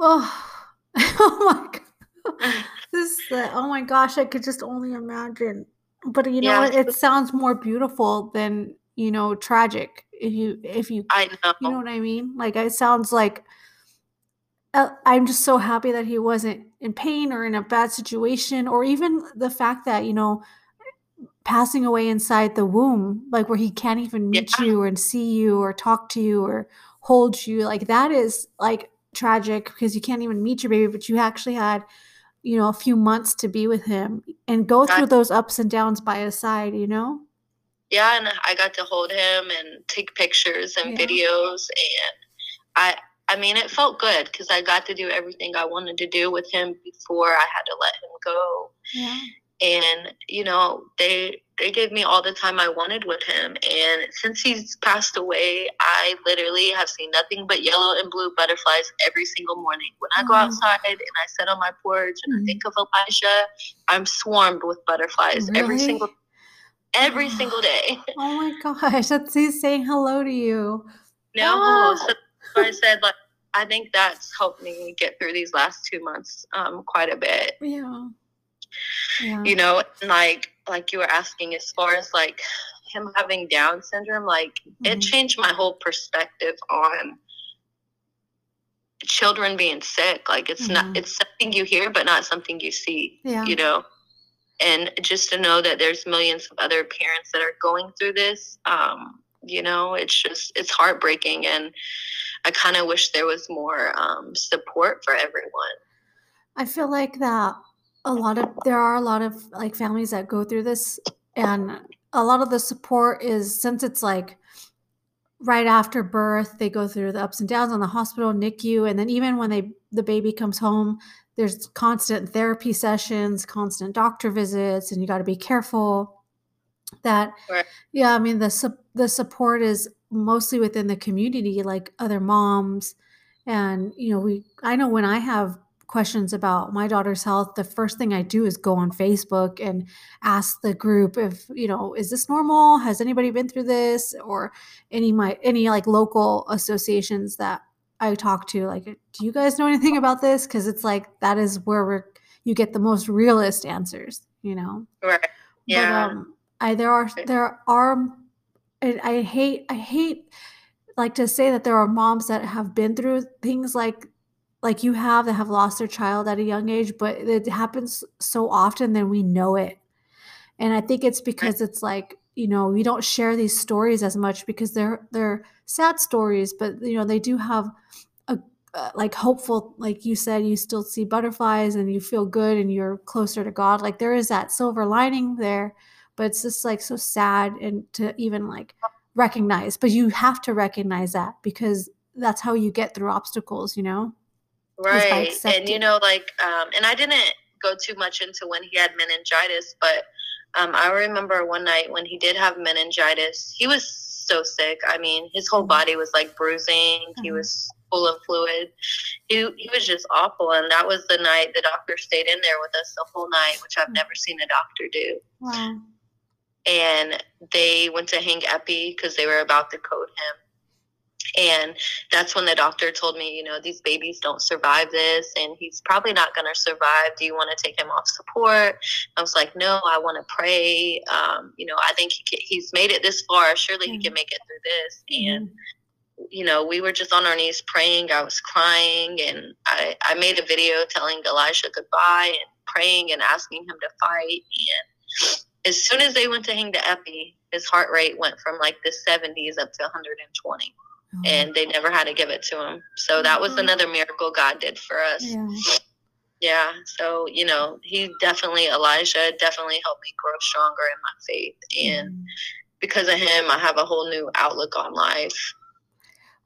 Oh, oh my god. This uh, oh my gosh, I could just only imagine. But you know, yeah. it sounds more beautiful than you know tragic if you if you I know you know what I mean like it sounds like uh, I'm just so happy that he wasn't in pain or in a bad situation or even the fact that you know passing away inside the womb like where he can't even meet yeah. you and see you or talk to you or hold you like that is like tragic because you can't even meet your baby but you actually had you know a few months to be with him and go through those ups and downs by his side you know yeah, and I got to hold him and take pictures and yeah. videos, and I I mean it felt good because I got to do everything I wanted to do with him before I had to let him go. Yeah. And you know they they gave me all the time I wanted with him, and since he's passed away, I literally have seen nothing but yellow and blue butterflies every single morning. When I go outside and I sit on my porch and mm-hmm. I think of Elijah, I'm swarmed with butterflies really? every single every single day. Oh my gosh, that's he's saying hello to you. No, ah. so I said like I think that's helped me get through these last two months um, quite a bit. Yeah. Yeah. You know, like like you were asking, as far as like him having Down syndrome, like mm-hmm. it changed my whole perspective on children being sick. Like it's mm-hmm. not it's something you hear, but not something you see. Yeah. You know and just to know that there's millions of other parents that are going through this um, you know it's just it's heartbreaking and i kind of wish there was more um, support for everyone i feel like that a lot of there are a lot of like families that go through this and a lot of the support is since it's like right after birth they go through the ups and downs on the hospital nicu and then even when they the baby comes home there's constant therapy sessions, constant doctor visits, and you got to be careful that right. yeah, I mean the the support is mostly within the community like other moms and you know we I know when I have questions about my daughter's health the first thing i do is go on facebook and ask the group if you know is this normal has anybody been through this or any my any like local associations that I talk to, like, do you guys know anything about this? Because it's like that is where we're you get the most realist answers, you know. Right. Yeah. But, um, I there are there are, I hate I hate like to say that there are moms that have been through things like like you have that have lost their child at a young age, but it happens so often that we know it. And I think it's because it's like you know we don't share these stories as much because they're they're sad stories but you know they do have a uh, like hopeful like you said you still see butterflies and you feel good and you're closer to god. Like there is that silver lining there but it's just like so sad and to even like recognize but you have to recognize that because that's how you get through obstacles you know right and you know like um and i didn't go too much into when he had meningitis but um, I remember one night when he did have meningitis. He was so sick. I mean, his whole mm-hmm. body was like bruising. Mm-hmm. He was full of fluid. He he was just awful. And that was the night the doctor stayed in there with us the whole night, which I've never seen a doctor do. Wow. And they went to hang epi because they were about to code him. And that's when the doctor told me, you know, these babies don't survive this and he's probably not going to survive. Do you want to take him off support? I was like, no, I want to pray. Um, you know, I think he can, he's made it this far. Surely mm-hmm. he can make it through this. And, mm-hmm. you know, we were just on our knees praying. I was crying and I, I made a video telling Elijah goodbye and praying and asking him to fight. And as soon as they went to hang the epi, his heart rate went from like the 70s up to 120 oh. and they never had to give it to him so that was mm-hmm. another miracle god did for us yeah. yeah so you know he definitely elijah definitely helped me grow stronger in my faith and mm. because of him i have a whole new outlook on life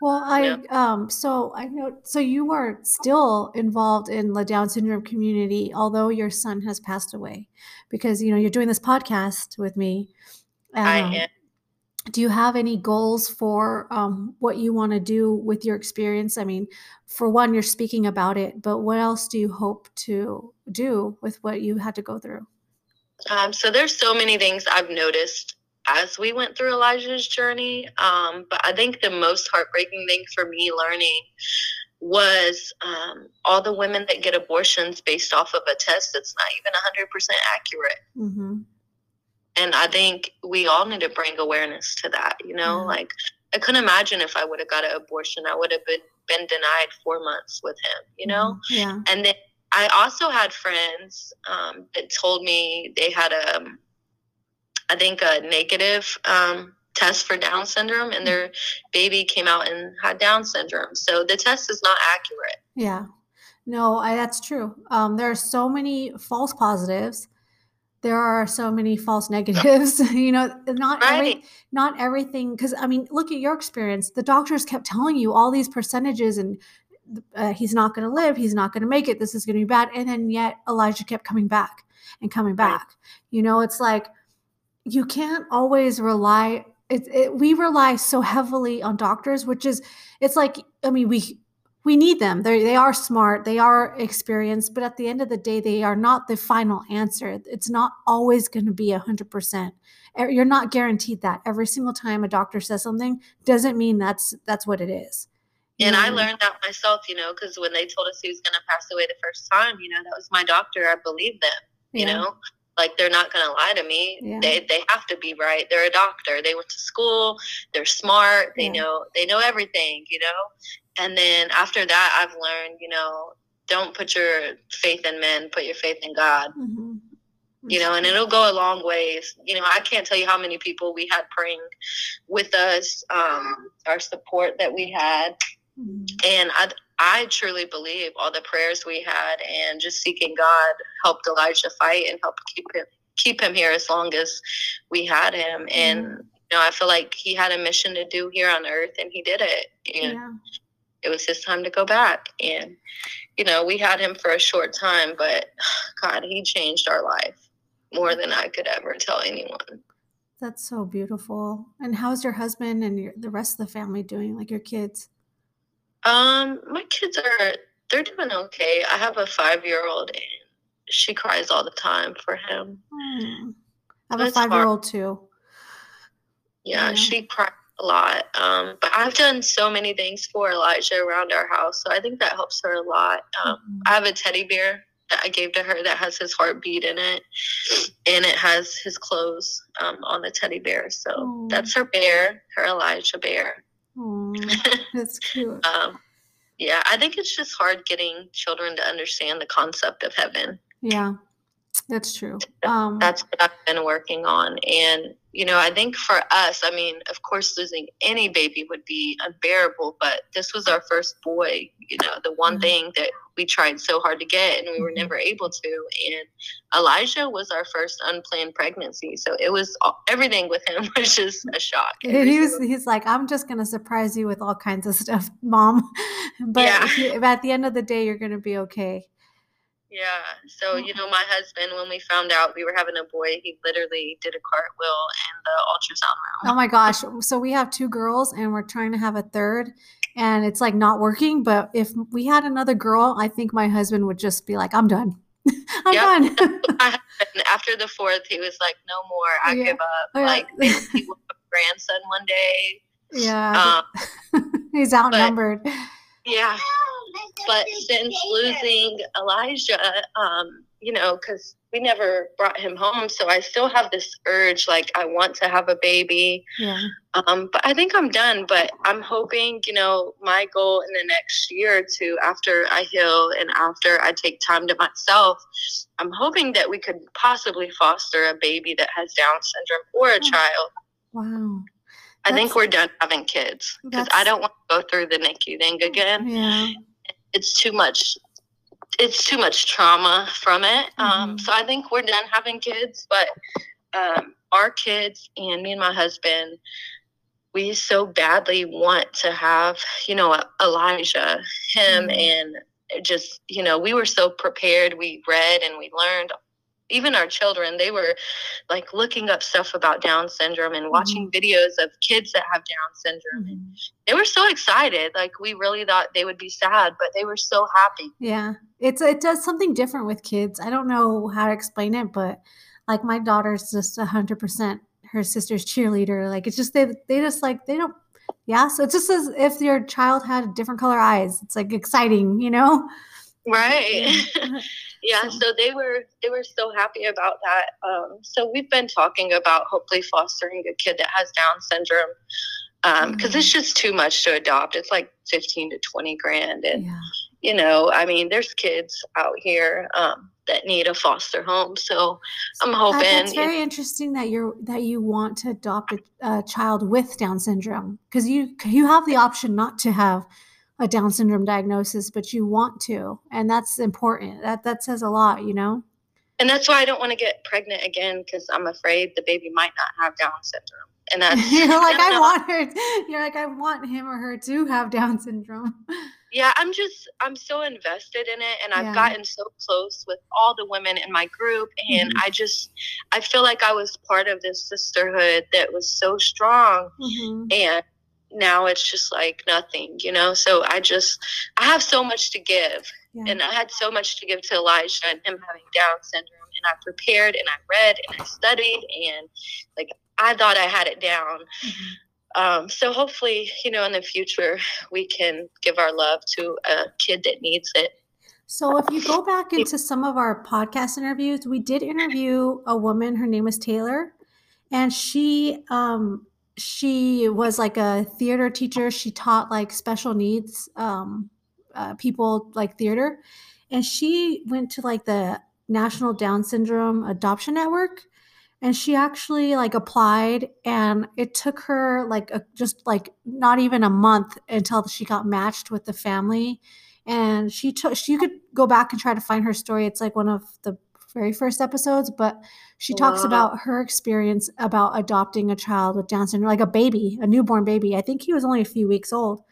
well, I yeah. um so I know so you are still involved in the Down syndrome community, although your son has passed away, because you know you're doing this podcast with me. Um, I am. Do you have any goals for um, what you want to do with your experience? I mean, for one, you're speaking about it, but what else do you hope to do with what you had to go through? Um, so there's so many things I've noticed as we went through Elijah's journey. Um, but I think the most heartbreaking thing for me learning was um, all the women that get abortions based off of a test that's not even 100% accurate. Mm-hmm. And I think we all need to bring awareness to that. You know, mm-hmm. like I couldn't imagine if I would have got an abortion, I would have been, been denied four months with him, you know? Mm-hmm. Yeah. And then I also had friends um, that told me they had a, um, think, a negative um, test for Down syndrome, and their baby came out and had Down syndrome. So the test is not accurate. Yeah. No, I, that's true. Um, there are so many false positives. There are so many false negatives. you know, not right. every, not everything. Because I mean, look at your experience. The doctors kept telling you all these percentages, and uh, he's not going to live. He's not going to make it. This is going to be bad. And then yet Elijah kept coming back and coming back. Right. You know, it's like you can't always rely it, it, we rely so heavily on doctors which is it's like i mean we we need them. They they are smart. They are experienced but at the end of the day they are not the final answer. It's not always going to be 100% you're not guaranteed that. Every single time a doctor says something doesn't mean that's that's what it is. And I learned that myself, you know, because when they told us he was going to pass away the first time, you know, that was my doctor. I believed them, you yeah. know? Like they're not going to lie to me. Yeah. they they have to be right. They're a doctor. They went to school. They're smart. They yeah. know they know everything you know and then after that i've learned you know don't put your faith in men put your faith in god mm-hmm. you know and it'll go a long ways you know i can't tell you how many people we had praying with us um, our support that we had mm-hmm. and i I truly believe all the prayers we had and just seeking God helped Elijah fight and helped keep him keep him here as long as we had him. And mm. you know, I feel like he had a mission to do here on earth and he did it. Yeah. It was his time to go back. And you know, we had him for a short time, but God, he changed our life more than I could ever tell anyone. That's so beautiful. And how's your husband and your, the rest of the family doing? Like your kids? Um, my kids are they're doing okay. I have a five year old and she cries all the time for him. Hmm. I have a five year old too. Yeah, yeah, she cries a lot. Um, but I've done so many things for Elijah around our house, so I think that helps her a lot. Um, mm-hmm. I have a teddy bear that I gave to her that has his heartbeat in it, and it has his clothes um, on the teddy bear. So oh. that's her bear, her Elijah bear. Oh, that's cute. um, yeah, I think it's just hard getting children to understand the concept of heaven. Yeah, that's true. Um, that's what I've been working on. And you know, I think for us, I mean, of course, losing any baby would be unbearable, but this was our first boy, you know, the one mm-hmm. thing that we tried so hard to get and we were mm-hmm. never able to. And Elijah was our first unplanned pregnancy. So it was everything with him was just a shock. He was, he's like, I'm just going to surprise you with all kinds of stuff, mom. But yeah. at the end of the day, you're going to be okay. Yeah. So, you know, my husband, when we found out we were having a boy, he literally did a cartwheel in the ultrasound room. Oh my gosh. So we have two girls and we're trying to have a third and it's like not working. But if we had another girl, I think my husband would just be like, I'm done. I'm yep. done. After the fourth, he was like, no more. I yeah. give up. Oh, yeah. Like, he will have a grandson one day Yeah. Um, He's outnumbered. But, yeah. But since losing Elijah, um, you know, because we never brought him home. So I still have this urge, like I want to have a baby. Yeah. Um, but I think I'm done. But I'm hoping, you know, my goal in the next year or two, after I heal and after I take time to myself, I'm hoping that we could possibly foster a baby that has Down syndrome or a oh. child. Wow. I think we're done having kids because I don't want to go through the NICU thing again. Yeah. It's too much it's too much trauma from it. Um, mm-hmm. Um, so I think we're done having kids, but um, our kids and me and my husband, we so badly want to have, you know, Elijah, him, mm-hmm. and just, you know, we were so prepared. We read and we learned even our children, they were like looking up stuff about Down syndrome and watching mm-hmm. videos of kids that have Down syndrome. Mm-hmm. they were so excited. Like we really thought they would be sad, but they were so happy. Yeah. It's it does something different with kids. I don't know how to explain it, but like my daughter's just a hundred percent her sister's cheerleader. Like it's just they they just like they don't yeah. So it's just as if your child had different color eyes. It's like exciting, you know? Right. yeah so they were they were so happy about that um, so we've been talking about hopefully fostering a kid that has down syndrome because um, mm-hmm. it's just too much to adopt it's like 15 to 20 grand and yeah. you know i mean there's kids out here um, that need a foster home so i'm hoping it's very interesting that you're that you want to adopt a, a child with down syndrome because you you have the option not to have a Down syndrome diagnosis, but you want to, and that's important. That that says a lot, you know. And that's why I don't want to get pregnant again because I'm afraid the baby might not have Down syndrome. And that's you're like I, I want her. You're like I want him or her to have Down syndrome. Yeah, I'm just I'm so invested in it, and I've yeah. gotten so close with all the women in my group, and mm-hmm. I just I feel like I was part of this sisterhood that was so strong, mm-hmm. and now it's just like nothing, you know? So I just, I have so much to give. Yeah. And I had so much to give to Elijah and him having Down syndrome. And I prepared and I read and I studied and like I thought I had it down. Mm-hmm. Um, so hopefully, you know, in the future, we can give our love to a kid that needs it. So, if you go back into some of our podcast interviews, we did interview a woman. Her name was Taylor, and she um, she was like a theater teacher. She taught like special needs um, uh, people like theater, and she went to like the National Down Syndrome Adoption Network, and she actually like applied, and it took her like a, just like not even a month until she got matched with the family. And she took, she could go back and try to find her story. It's like one of the very first episodes, but she talks about her experience about adopting a child with Down syndrome, like a baby, a newborn baby. I think he was only a few weeks old,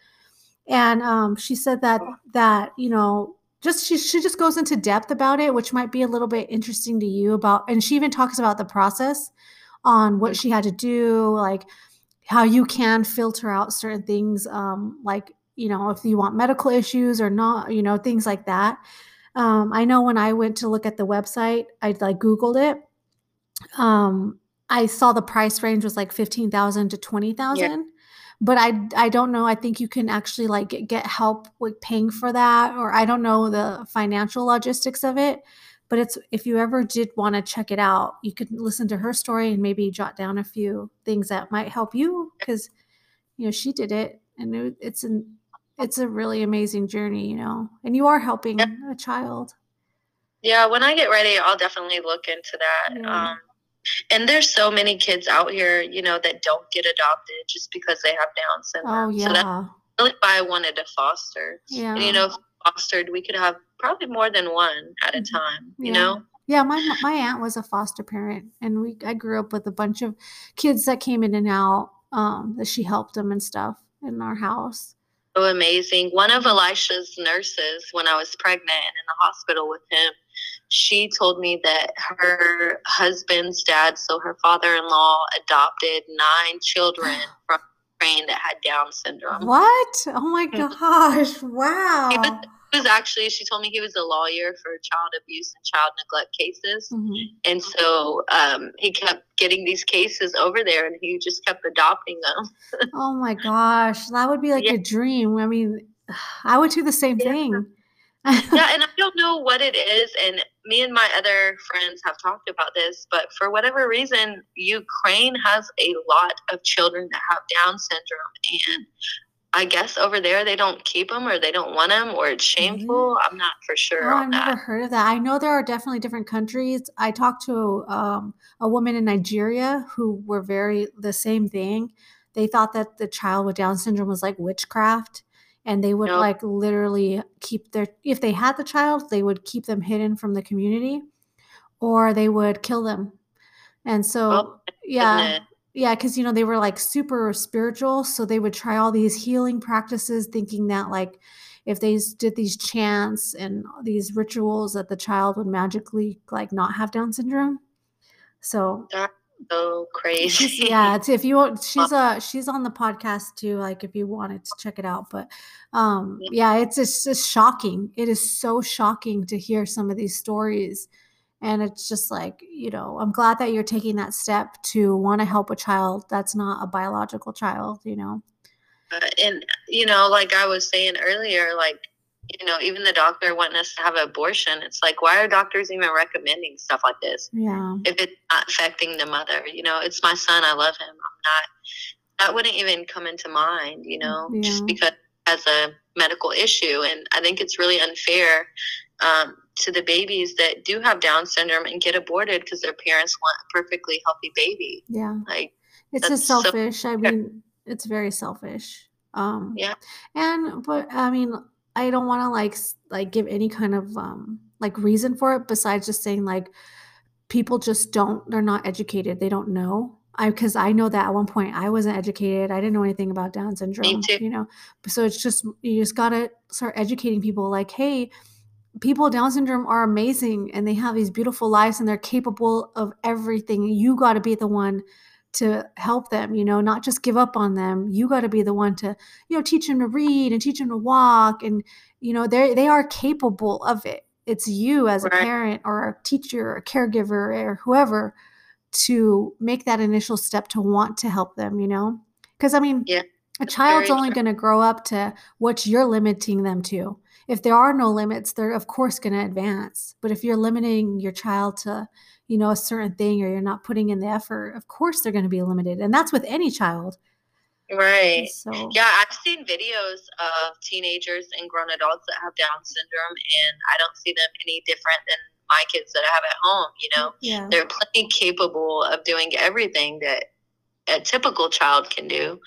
and um, she said that that you know just she she just goes into depth about it, which might be a little bit interesting to you about, and she even talks about the process on what she had to do, like how you can filter out certain things, um, like you know if you want medical issues or not, you know things like that. Um, I know when I went to look at the website, I like Googled it. Um, I saw the price range was like fifteen thousand to twenty thousand. Yeah. But I I don't know. I think you can actually like get, get help with paying for that, or I don't know the financial logistics of it. But it's if you ever did want to check it out, you could listen to her story and maybe jot down a few things that might help you because you know she did it and it, it's an it's a really amazing journey, you know, and you are helping yeah. a child. Yeah, when I get ready, I'll definitely look into that. Yeah. Um, and there's so many kids out here, you know, that don't get adopted just because they have Down syndrome. Oh yeah. So that's really why I wanted to foster. Yeah. And, you know, fostered, we could have probably more than one at a mm-hmm. time. You yeah. know. Yeah, my my aunt was a foster parent, and we I grew up with a bunch of kids that came in and out. Um, that she helped them and stuff in our house so amazing. One of Elijah's nurses, when I was pregnant and in the hospital with him, she told me that her husband's dad, so her father in law, adopted nine children from Ukraine that had Down syndrome. What? Oh my mm-hmm. gosh. Wow. He was, actually she told me he was a lawyer for child abuse and child neglect cases Mhm. and so um, he kept getting these cases over there and he just kept adopting them Oh my gosh, that would be like Yeah. a dream. I mean, I would do the same Yeah. thing. yeah and i don't know what it is and me and my other friends have talked about this but for whatever reason ukraine has a lot of children that have down syndrome and i guess over there they don't keep them or they don't want them or it's Really? shameful i'm not for sure Oh, on I've never heard of that. I know there are definitely different countries. I talked to um, a woman in Nigeria who were very the same thing. They thought that the child with Down syndrome was like witchcraft, and they would Nope. like literally keep their if they had the child, they would keep them hidden from the community, or they would kill them. And so, Oh, yeah, goodness. Yeah, because you know they were like super spiritual, so they would try all these healing practices, thinking that like if they did these chants and these rituals, that the child would magically like not have Down syndrome. So that's so crazy yeah, it's, if you want, she's uh she's on the podcast too. Like if you wanted to check it out, but um yeah, it's just, just shocking. It is so shocking to hear some of these stories. And it's just like, you know, I'm glad that you're taking that step to want to help a child that's not a biological child, you know? Uh, and you know like i was saying earlier like you know even the doctor wanting us to have an abortion it's like why are doctors even recommending stuff like this Yeah. if it's not affecting the mother you know it's my son i love him i'm not that wouldn't even come into mind you know Yeah. just because as a medical issue and i think it's really unfair um, to the babies that do have down syndrome and get aborted because their parents want a perfectly healthy baby Yeah. like It's just That's so- selfish. I mean, it's very selfish. Um Yeah. and but I mean, I don't want to like like give any kind of um like reason for it besides just saying like people just don't they're not educated. They don't know. I because I know that at one point I wasn't educated. I didn't know anything about Down syndrome, too. you know. So it's just you just got to start educating people like, "Hey, people with Down syndrome are amazing and they have these beautiful lives and they're capable of everything. You got to be the one to help them, you know, not just give up on them. You got to be the one to, you know, teach them to read and teach them to walk and you know, they they are capable of it. It's you as a parent or a teacher or a caregiver or whoever to make that initial step to want to help them, you know? Cuz I mean, Yeah, a child's only going to grow up to what you're limiting them to if there are no limits, they're of course going to advance. But if you're limiting your child to, you know, a certain thing or you're not putting in the effort, of course they're going to be limited. And that's with any child. right So, Yeah, I've seen videos of teenagers and grown adults that have Down syndrome, and I don't see them any different than my kids that I have at home. You know, yeah. they're plenty capable of doing everything that a typical child can do.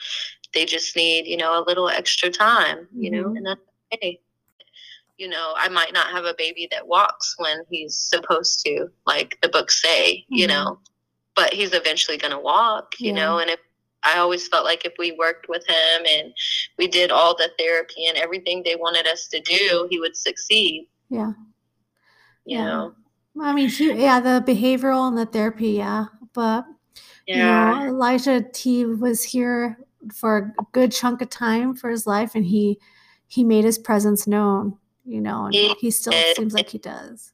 They just need, you know, a little extra time, you know, Mhm. and that's okay. You know, I might not have a baby that walks when he's supposed to, like the books say, you Mhm. know, but he's eventually going to walk, you Yeah. know, and if I always felt like if we worked with him and we did all the therapy and everything they wanted us to do, he would succeed, Yeah. you Yeah. know. I mean, he, yeah, the behavioral and the therapy, yeah. But, Yeah. you know, Elijah T was here for a good chunk of time for his life and he he made his presence known, you know, and He he still did. seems like he does.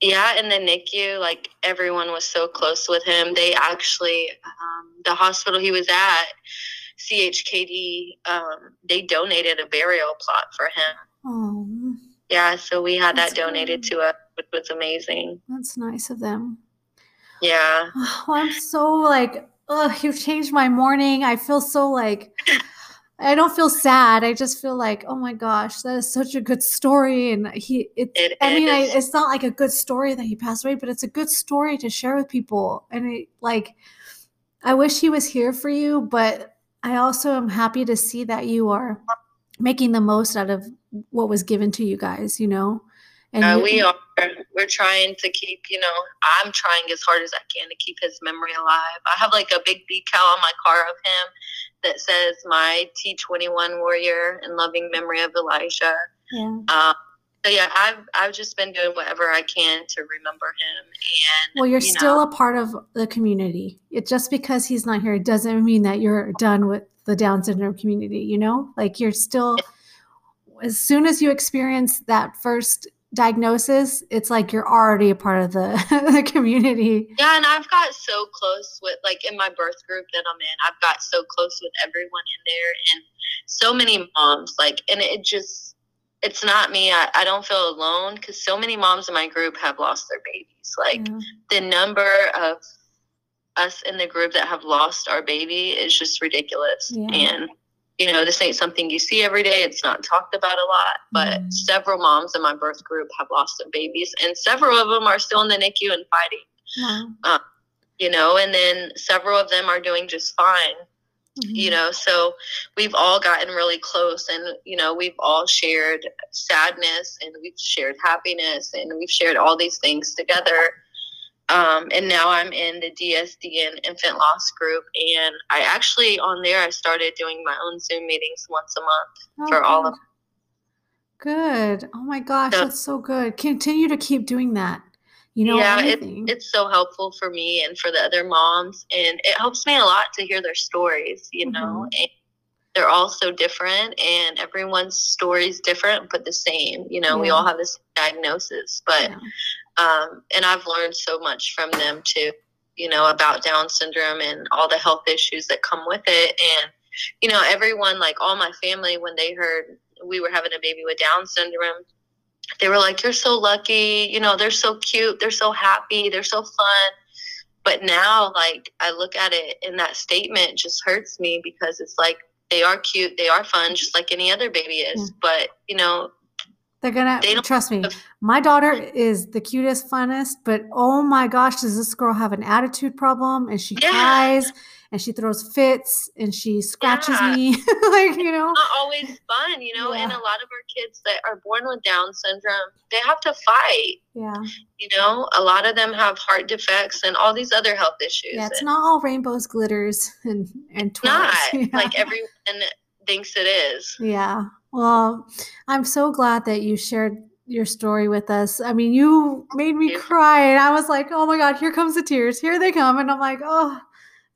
Yeah, and the NICU, like everyone was so close with him. They actually, um, the hospital he was at, CHKD, um, they donated a burial plot for him. Oh, Yeah, so we had That's that donated good. to us, which was amazing. that's nice of them. Yeah. Oh, I'm so like, oh, you've changed my morning. I feel so like, I don't feel sad. I just feel like, oh my gosh, that is such a good story. And he, it, It I mean, I, it's not like a good story that he passed away, but it's a good story to share with people. And it, like, I wish he was here for you, but I also am happy to see that you are making the most out of what was given to you guys, you know? And Uh, you- we are. We're trying to keep, you know, I'm trying as hard as I can to keep his memory alive. I have like a big decal on my car of him that says my T21 warrior in loving memory of Elijah. yeah. Um, so yeah, I've I've just been doing whatever I can to remember him. And Well, you're you still know, a part of the community. It just because he's not here doesn't mean that you're done with the Down syndrome community. You know, like you're still as soon as you experience that first diagnosis, it's like you're already a part of the, the community. Yeah, and I've got so close with like in my birth group that I'm in, I've got so close with everyone in there and so many moms, like and it just it's not me. I, I don't feel alone because so many moms in my group have lost their babies. Like Yeah. the number of us in the group that have lost our baby is just ridiculous. Yeah. And you know, this ain't something you see every day. It's not talked about a lot, but Mm. several moms in my birth group have lost their babies, and several of them are still in the NICU and fighting. Wow. You know, and then several of them are doing just fine you Mhm. know so we've all gotten really close and you know we've all shared sadness and we've shared happiness and we've shared all these things together um, and now i'm in the DSDN infant loss group and i actually on there i started doing my own zoom meetings once a month Oh, for all of good. Good. Oh my gosh, So- that's so good. Continue to keep doing that. You know, Yeah, it- it's so helpful for me and for the other moms and it helps me a lot to hear their stories you know and they're all so different and everyone's story is different but the same you know we all have this diagnosis but Yeah. Um, and i've learned so much from them too you know about down syndrome and all the health issues that come with it. And you know everyone like all my family when they heard we were having a baby with down syndrome they were like you're so lucky. You know they're so cute. They're so happy. They're so fun. But now like i look at it and that statement just hurts me because it's like they are cute. They are fun just like any other baby is. But you know They're gonna They trust me. My daughter is the cutest, funnest, but oh my gosh, does this girl have an attitude problem? And she Yeah. cries and she throws fits and she scratches Yeah. me. like, you know? not always fun you know and a lot of our kids that are born with down syndrome they have to fight Yeah. you know a lot of them have heart defects and all these other health issues Yeah. It's And not all rainbows, glitters, and and it's not. Yeah. like everyone thinks it is Yeah. Well, I'm so glad that you shared your story with us. I mean, you made me cry, and I was like, "Oh my God, here comes the tears! Here they come!" And I'm like, "Oh,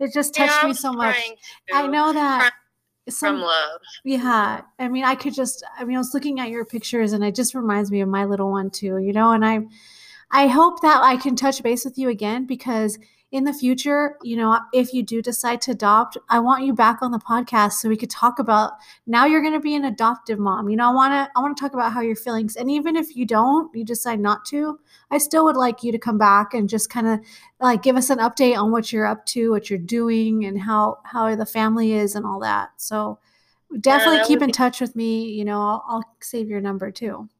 it just touched Yeah, me so much." crying I know that. Some, from love yeah. I mean, I could just. I mean, I was looking at your pictures, and it just reminds me of my little one too. You know, and I, I hope that I can touch base with you again because in the future, you know, if you do decide to adopt, I want you back on the podcast so we could talk about now you're going to be an adoptive mom. You know, I want to I want to talk about how you're feeling and even if you don't, you decide not to, I still would like you to come back and just kind of like give us an update on what you're up to, what you're doing and how how the family is and all that. So definitely that keep in be- touch with me, you know, I'll, I'll save your number too.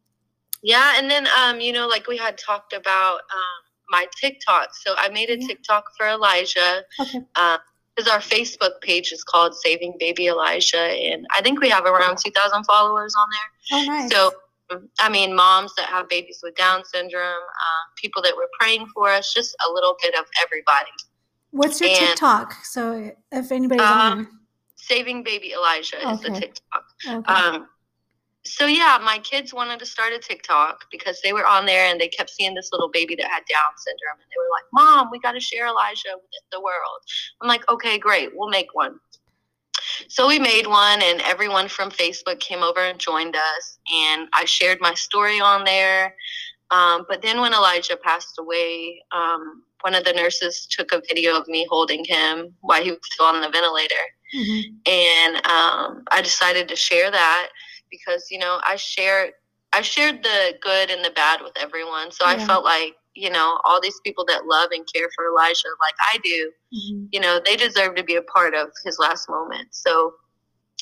Yeah, and then um, you know, like we had talked about um my TikTok. So I made a Yeah. TikTok for Elijah. Okay. because our Facebook page is called Saving Baby Elijah, and I think we have around 2,000 followers on there. Oh, nice. So, um, I mean, moms that have babies with Down syndrome, um, people that were praying for us, just a little bit of everybody. What's your and- TikTok? So if anybody's on Um, Saving Baby Elijah is the TikTok. Okay. Um, so yeah, my kids wanted to start a TikTok because they were on there and they kept seeing this little baby that had Down syndrome, and they were like, "Mom, we got to share Elijah with the world." I'm like, "Okay, great, we'll make one." So we made one, and everyone from Facebook came over and joined us, and I shared my story on there. Um, but then when Elijah passed away, um, one of the nurses took a video of me holding him while he was still on the ventilator Mhm. and um, I decided to share that because you know I shared I shared the good and the bad with everyone, so Yeah. I felt like you know all these people that love and care for Elijah like I do, Mhm. you know they deserve to be a part of his last moment. So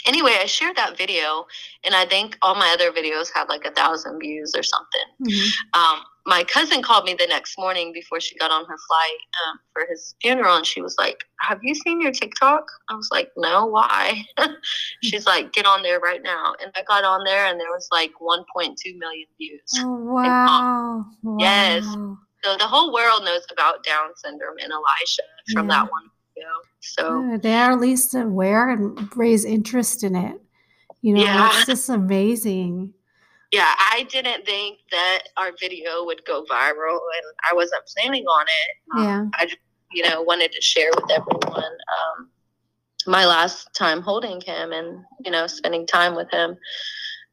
anyway, I shared that video, and I think all my other videos had like a thousand views or something Mhm. um, my cousin called me the next morning before she got on her flight um, for his funeral, and she was like, "Have you seen your TikTok?" I was like, "No, why?" She's like, "Get on there right now." And I got on there, and there was like 1.2 million views. Oh, wow. Yes. So the whole world knows about Down syndrome and Elijah from Yeah. that one video. So Good. They are at least aware and raise interest in it. You know, Yeah. it's just amazing. Yeah, I didn't think that our video would go viral, and I wasn't planning on it. Um, Yeah. I just, you know, wanted to share with everyone um, my last time holding him and, you know, spending time with him.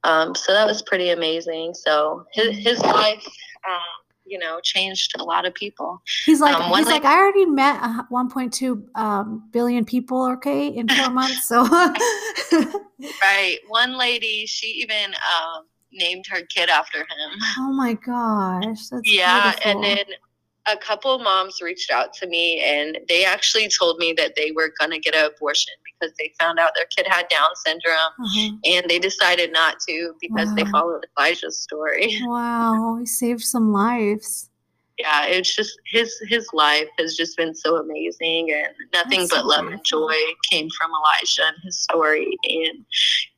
Um, so that was pretty amazing. So his his life. Um, you know, changed a lot of people. He's like, um, he's like, I already met uh, 1.2 um, billion people, okay, in four months. So, right. One lady, she even um, named her kid after him. Oh my gosh. yeah. Beautiful. And then a couple moms reached out to me and they actually told me that they were going to get an abortion because they found out their kid had Down syndrome uh-huh. and they decided not to because wow. they followed Elijah's story. Wow, he saved some lives. Yeah, it's just his his life has just been so amazing and nothing That's but so love beautiful. and joy came from Elijah and his story and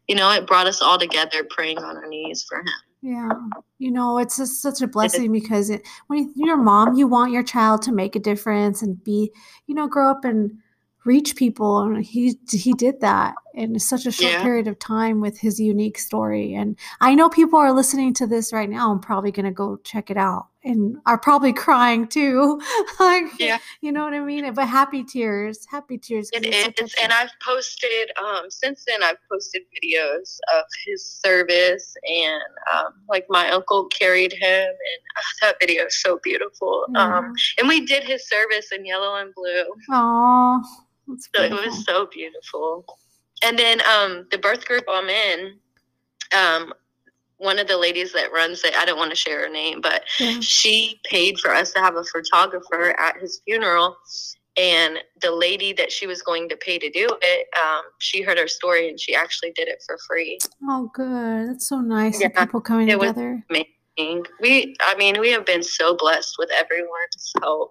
you know, it brought us all together praying on our knees for him. Yeah. You know, it's just such a blessing because it, when you're a mom, you want your child to make a difference and be, you know, grow up and reach people and he he did that in such a short yeah. period of time with his unique story and i know people are listening to this right now and probably going to go check it out and are probably crying too. Like yeah. you know what i mean? But happy tears happy tears it is and i've posted um since then i've posted videos of his service and um like my uncle carried him and uh, that video is so beautiful. Yeah. um and we did his service in yellow and blue. Oh so it was so beautiful. And then um, the birth group I'm in, um, one of the ladies that runs it, I don't want to share her name, but yeah. she paid for us to have a photographer at his funeral. And the lady that she was going to pay to do it, um, she heard our story and she actually did it for free. Oh, good. That's so nice. Yeah. People coming together. amazing. We, I mean, we have been so blessed with everyone. So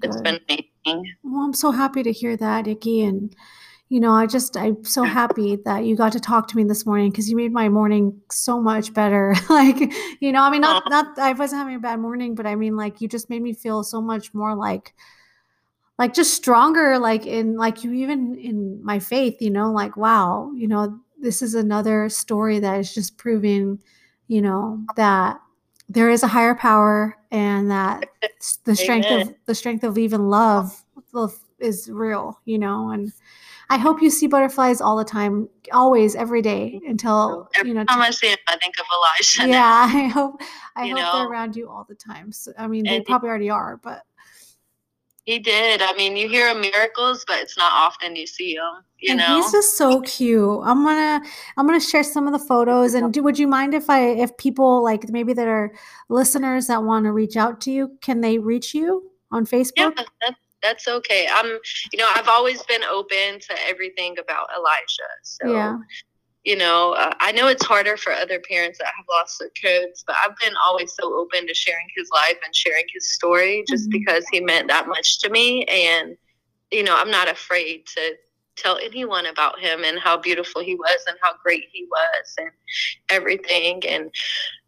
good. it's been amazing. Well, I'm so happy to hear that, Nikki. And you know, I just, I'm so happy that you got to talk to me this morning because you made my morning so much better. like, you know, I mean, not, not, I wasn't having a bad morning, but I mean, like, you just made me feel so much more like, like just stronger, like in, like you even in my faith, you know, like, wow, you know, this is another story that is just proving, you know, that there is a higher power and that the strength Amen. of the strength of even love is real, you know, and, I hope you see butterflies all the time, always, every day mm-hmm. until every you know. Time I see them, I think of Elijah. Yeah, I hope I hope know? they're around you all the time. So, I mean, they probably already are, but he did. I mean, you hear of miracles, but it's not often you see them. You and know, he's just so cute. I'm gonna I'm gonna share some of the photos. And do, would you mind if I if people like maybe that are listeners that want to reach out to you, can they reach you on Facebook? Yeah, that's that's okay. I'm, you know, I've always been open to everything about Elijah. So, yeah. you know, uh, I know it's harder for other parents that have lost their kids, but I've been always so open to sharing his life and sharing his story just mm-hmm. because he meant that much to me. And, you know, I'm not afraid to tell anyone about him and how beautiful he was and how great he was and everything. And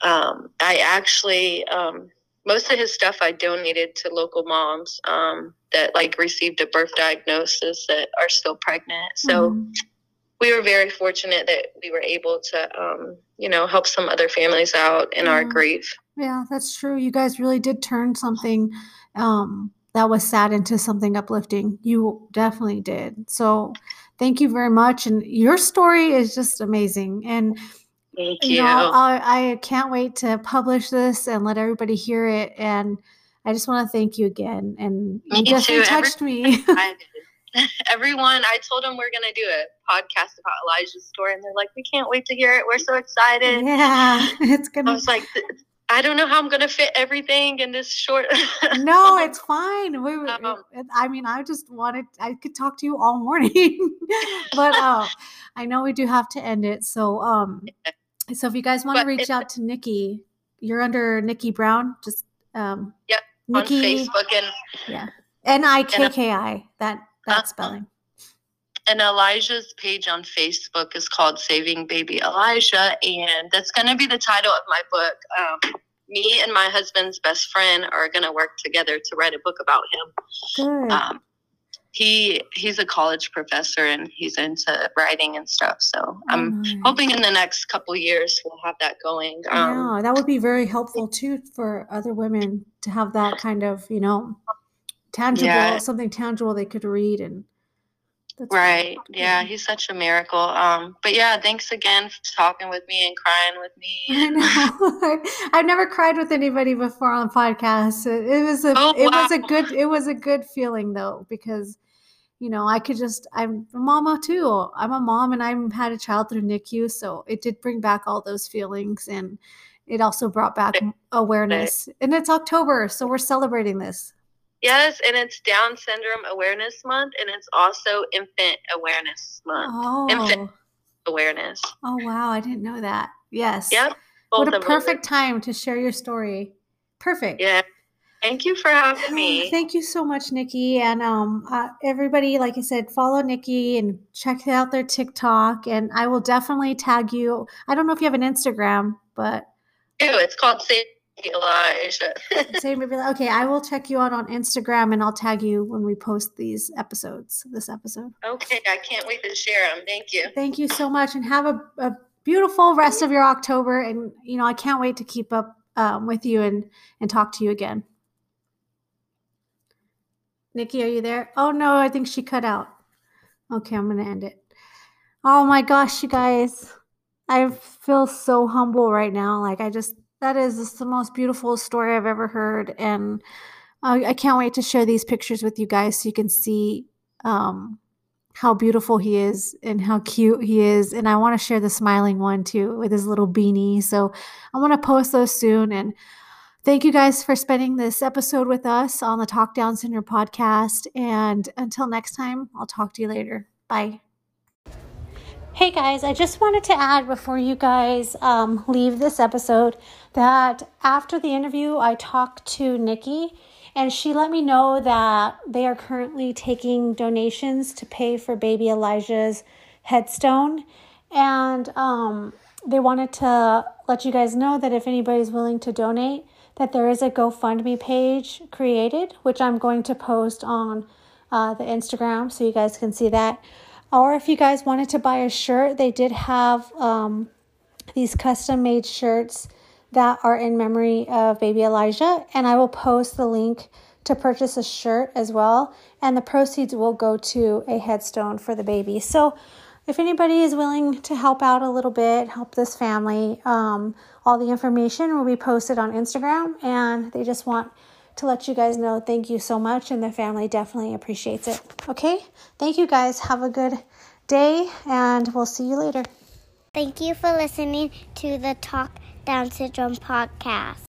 um, I actually, um, most of his stuff I donated to local moms um, that like received a birth diagnosis that are still pregnant. So mm-hmm. we were very fortunate that we were able to, um, you know, help some other families out in yeah. our grief. Yeah, that's true. You guys really did turn something um, that was sad into something uplifting. You definitely did. So thank you very much. And your story is just amazing. And Thank you. you know, I, I can't wait to publish this and let everybody hear it. And I just want to thank you again. And me you definitely too. touched me. Everyone, I told them we're going to do a podcast about Elijah's story, and they're like, "We can't wait to hear it. We're so excited." Yeah, it's gonna. I was like, I don't know how I'm going to fit everything in this short. no, it's fine. We, um, I mean, I just wanted, I could talk to you all morning, but uh, I know we do have to end it. So, um, so if you guys want to reach out to Nikki, you're under Nikki Brown. Just um, yep, Nikki, on Facebook and yeah, N I K K I. That that uh, spelling. And Elijah's page on Facebook is called Saving Baby Elijah, and that's going to be the title of my book. Um, me and my husband's best friend are going to work together to write a book about him. Good. Um, he he's a college professor and he's into writing and stuff. So I'm nice. hoping in the next couple years we'll have that going. Um, yeah, that would be very helpful too for other women to have that kind of you know tangible yeah. something tangible they could read and That's right. Yeah, he's such a miracle. Um, but yeah, thanks again for talking with me and crying with me. I know. I've never cried with anybody before on podcasts. It, it was a oh, it wow. was a good it was a good feeling though because you know I could just I'm a mama too. I'm a mom and I've had a child through NICU, so it did bring back all those feelings and it also brought back awareness. And it's October, so we're celebrating this. Yes, and it's Down Syndrome Awareness Month, and it's also Infant Awareness Month. Oh. Infant awareness. Oh wow, I didn't know that. Yes. Yep. What a perfect time to share your story. Perfect. Yeah. Thank you for having me. Thank you so much, Nikki. And um, uh, everybody, like I said, follow Nikki and check out their TikTok. And I will definitely tag you. I don't know if you have an Instagram, but. Ew, it's called Save Elijah. Same Okay, I will check you out on Instagram and I'll tag you when we post these episodes. This episode. Okay, I can't wait to share them. Thank you. Thank you so much, and have a, a beautiful rest of your October. And you know, I can't wait to keep up um, with you and and talk to you again. Nikki, are you there? Oh no, I think she cut out. Okay, I'm gonna end it. Oh my gosh, you guys. I feel so humble right now. Like I just that is the most beautiful story I've ever heard. And I, I can't wait to share these pictures with you guys so you can see um, how beautiful he is and how cute he is. And I want to share the smiling one too with his little beanie. So I want to post those soon. And thank you guys for spending this episode with us on the Talk Down Syndrome podcast. And until next time, I'll talk to you later. Bye. Hey guys, I just wanted to add before you guys um, leave this episode that after the interview, I talked to Nikki and she let me know that they are currently taking donations to pay for baby Elijah's headstone. And um, they wanted to let you guys know that if anybody's willing to donate, that there is a GoFundMe page created, which I'm going to post on uh, the Instagram so you guys can see that. Or if you guys wanted to buy a shirt, they did have um, these custom made shirts that are in memory of baby Elijah. And I will post the link to purchase a shirt as well. And the proceeds will go to a headstone for the baby. So if anybody is willing to help out a little bit, help this family, um, all the information will be posted on Instagram. And they just want to let you guys know thank you so much, and the family definitely appreciates it. Okay? Thank you guys. Have a good day, and we'll see you later. Thank you for listening to the Talk Down Syndrome podcast.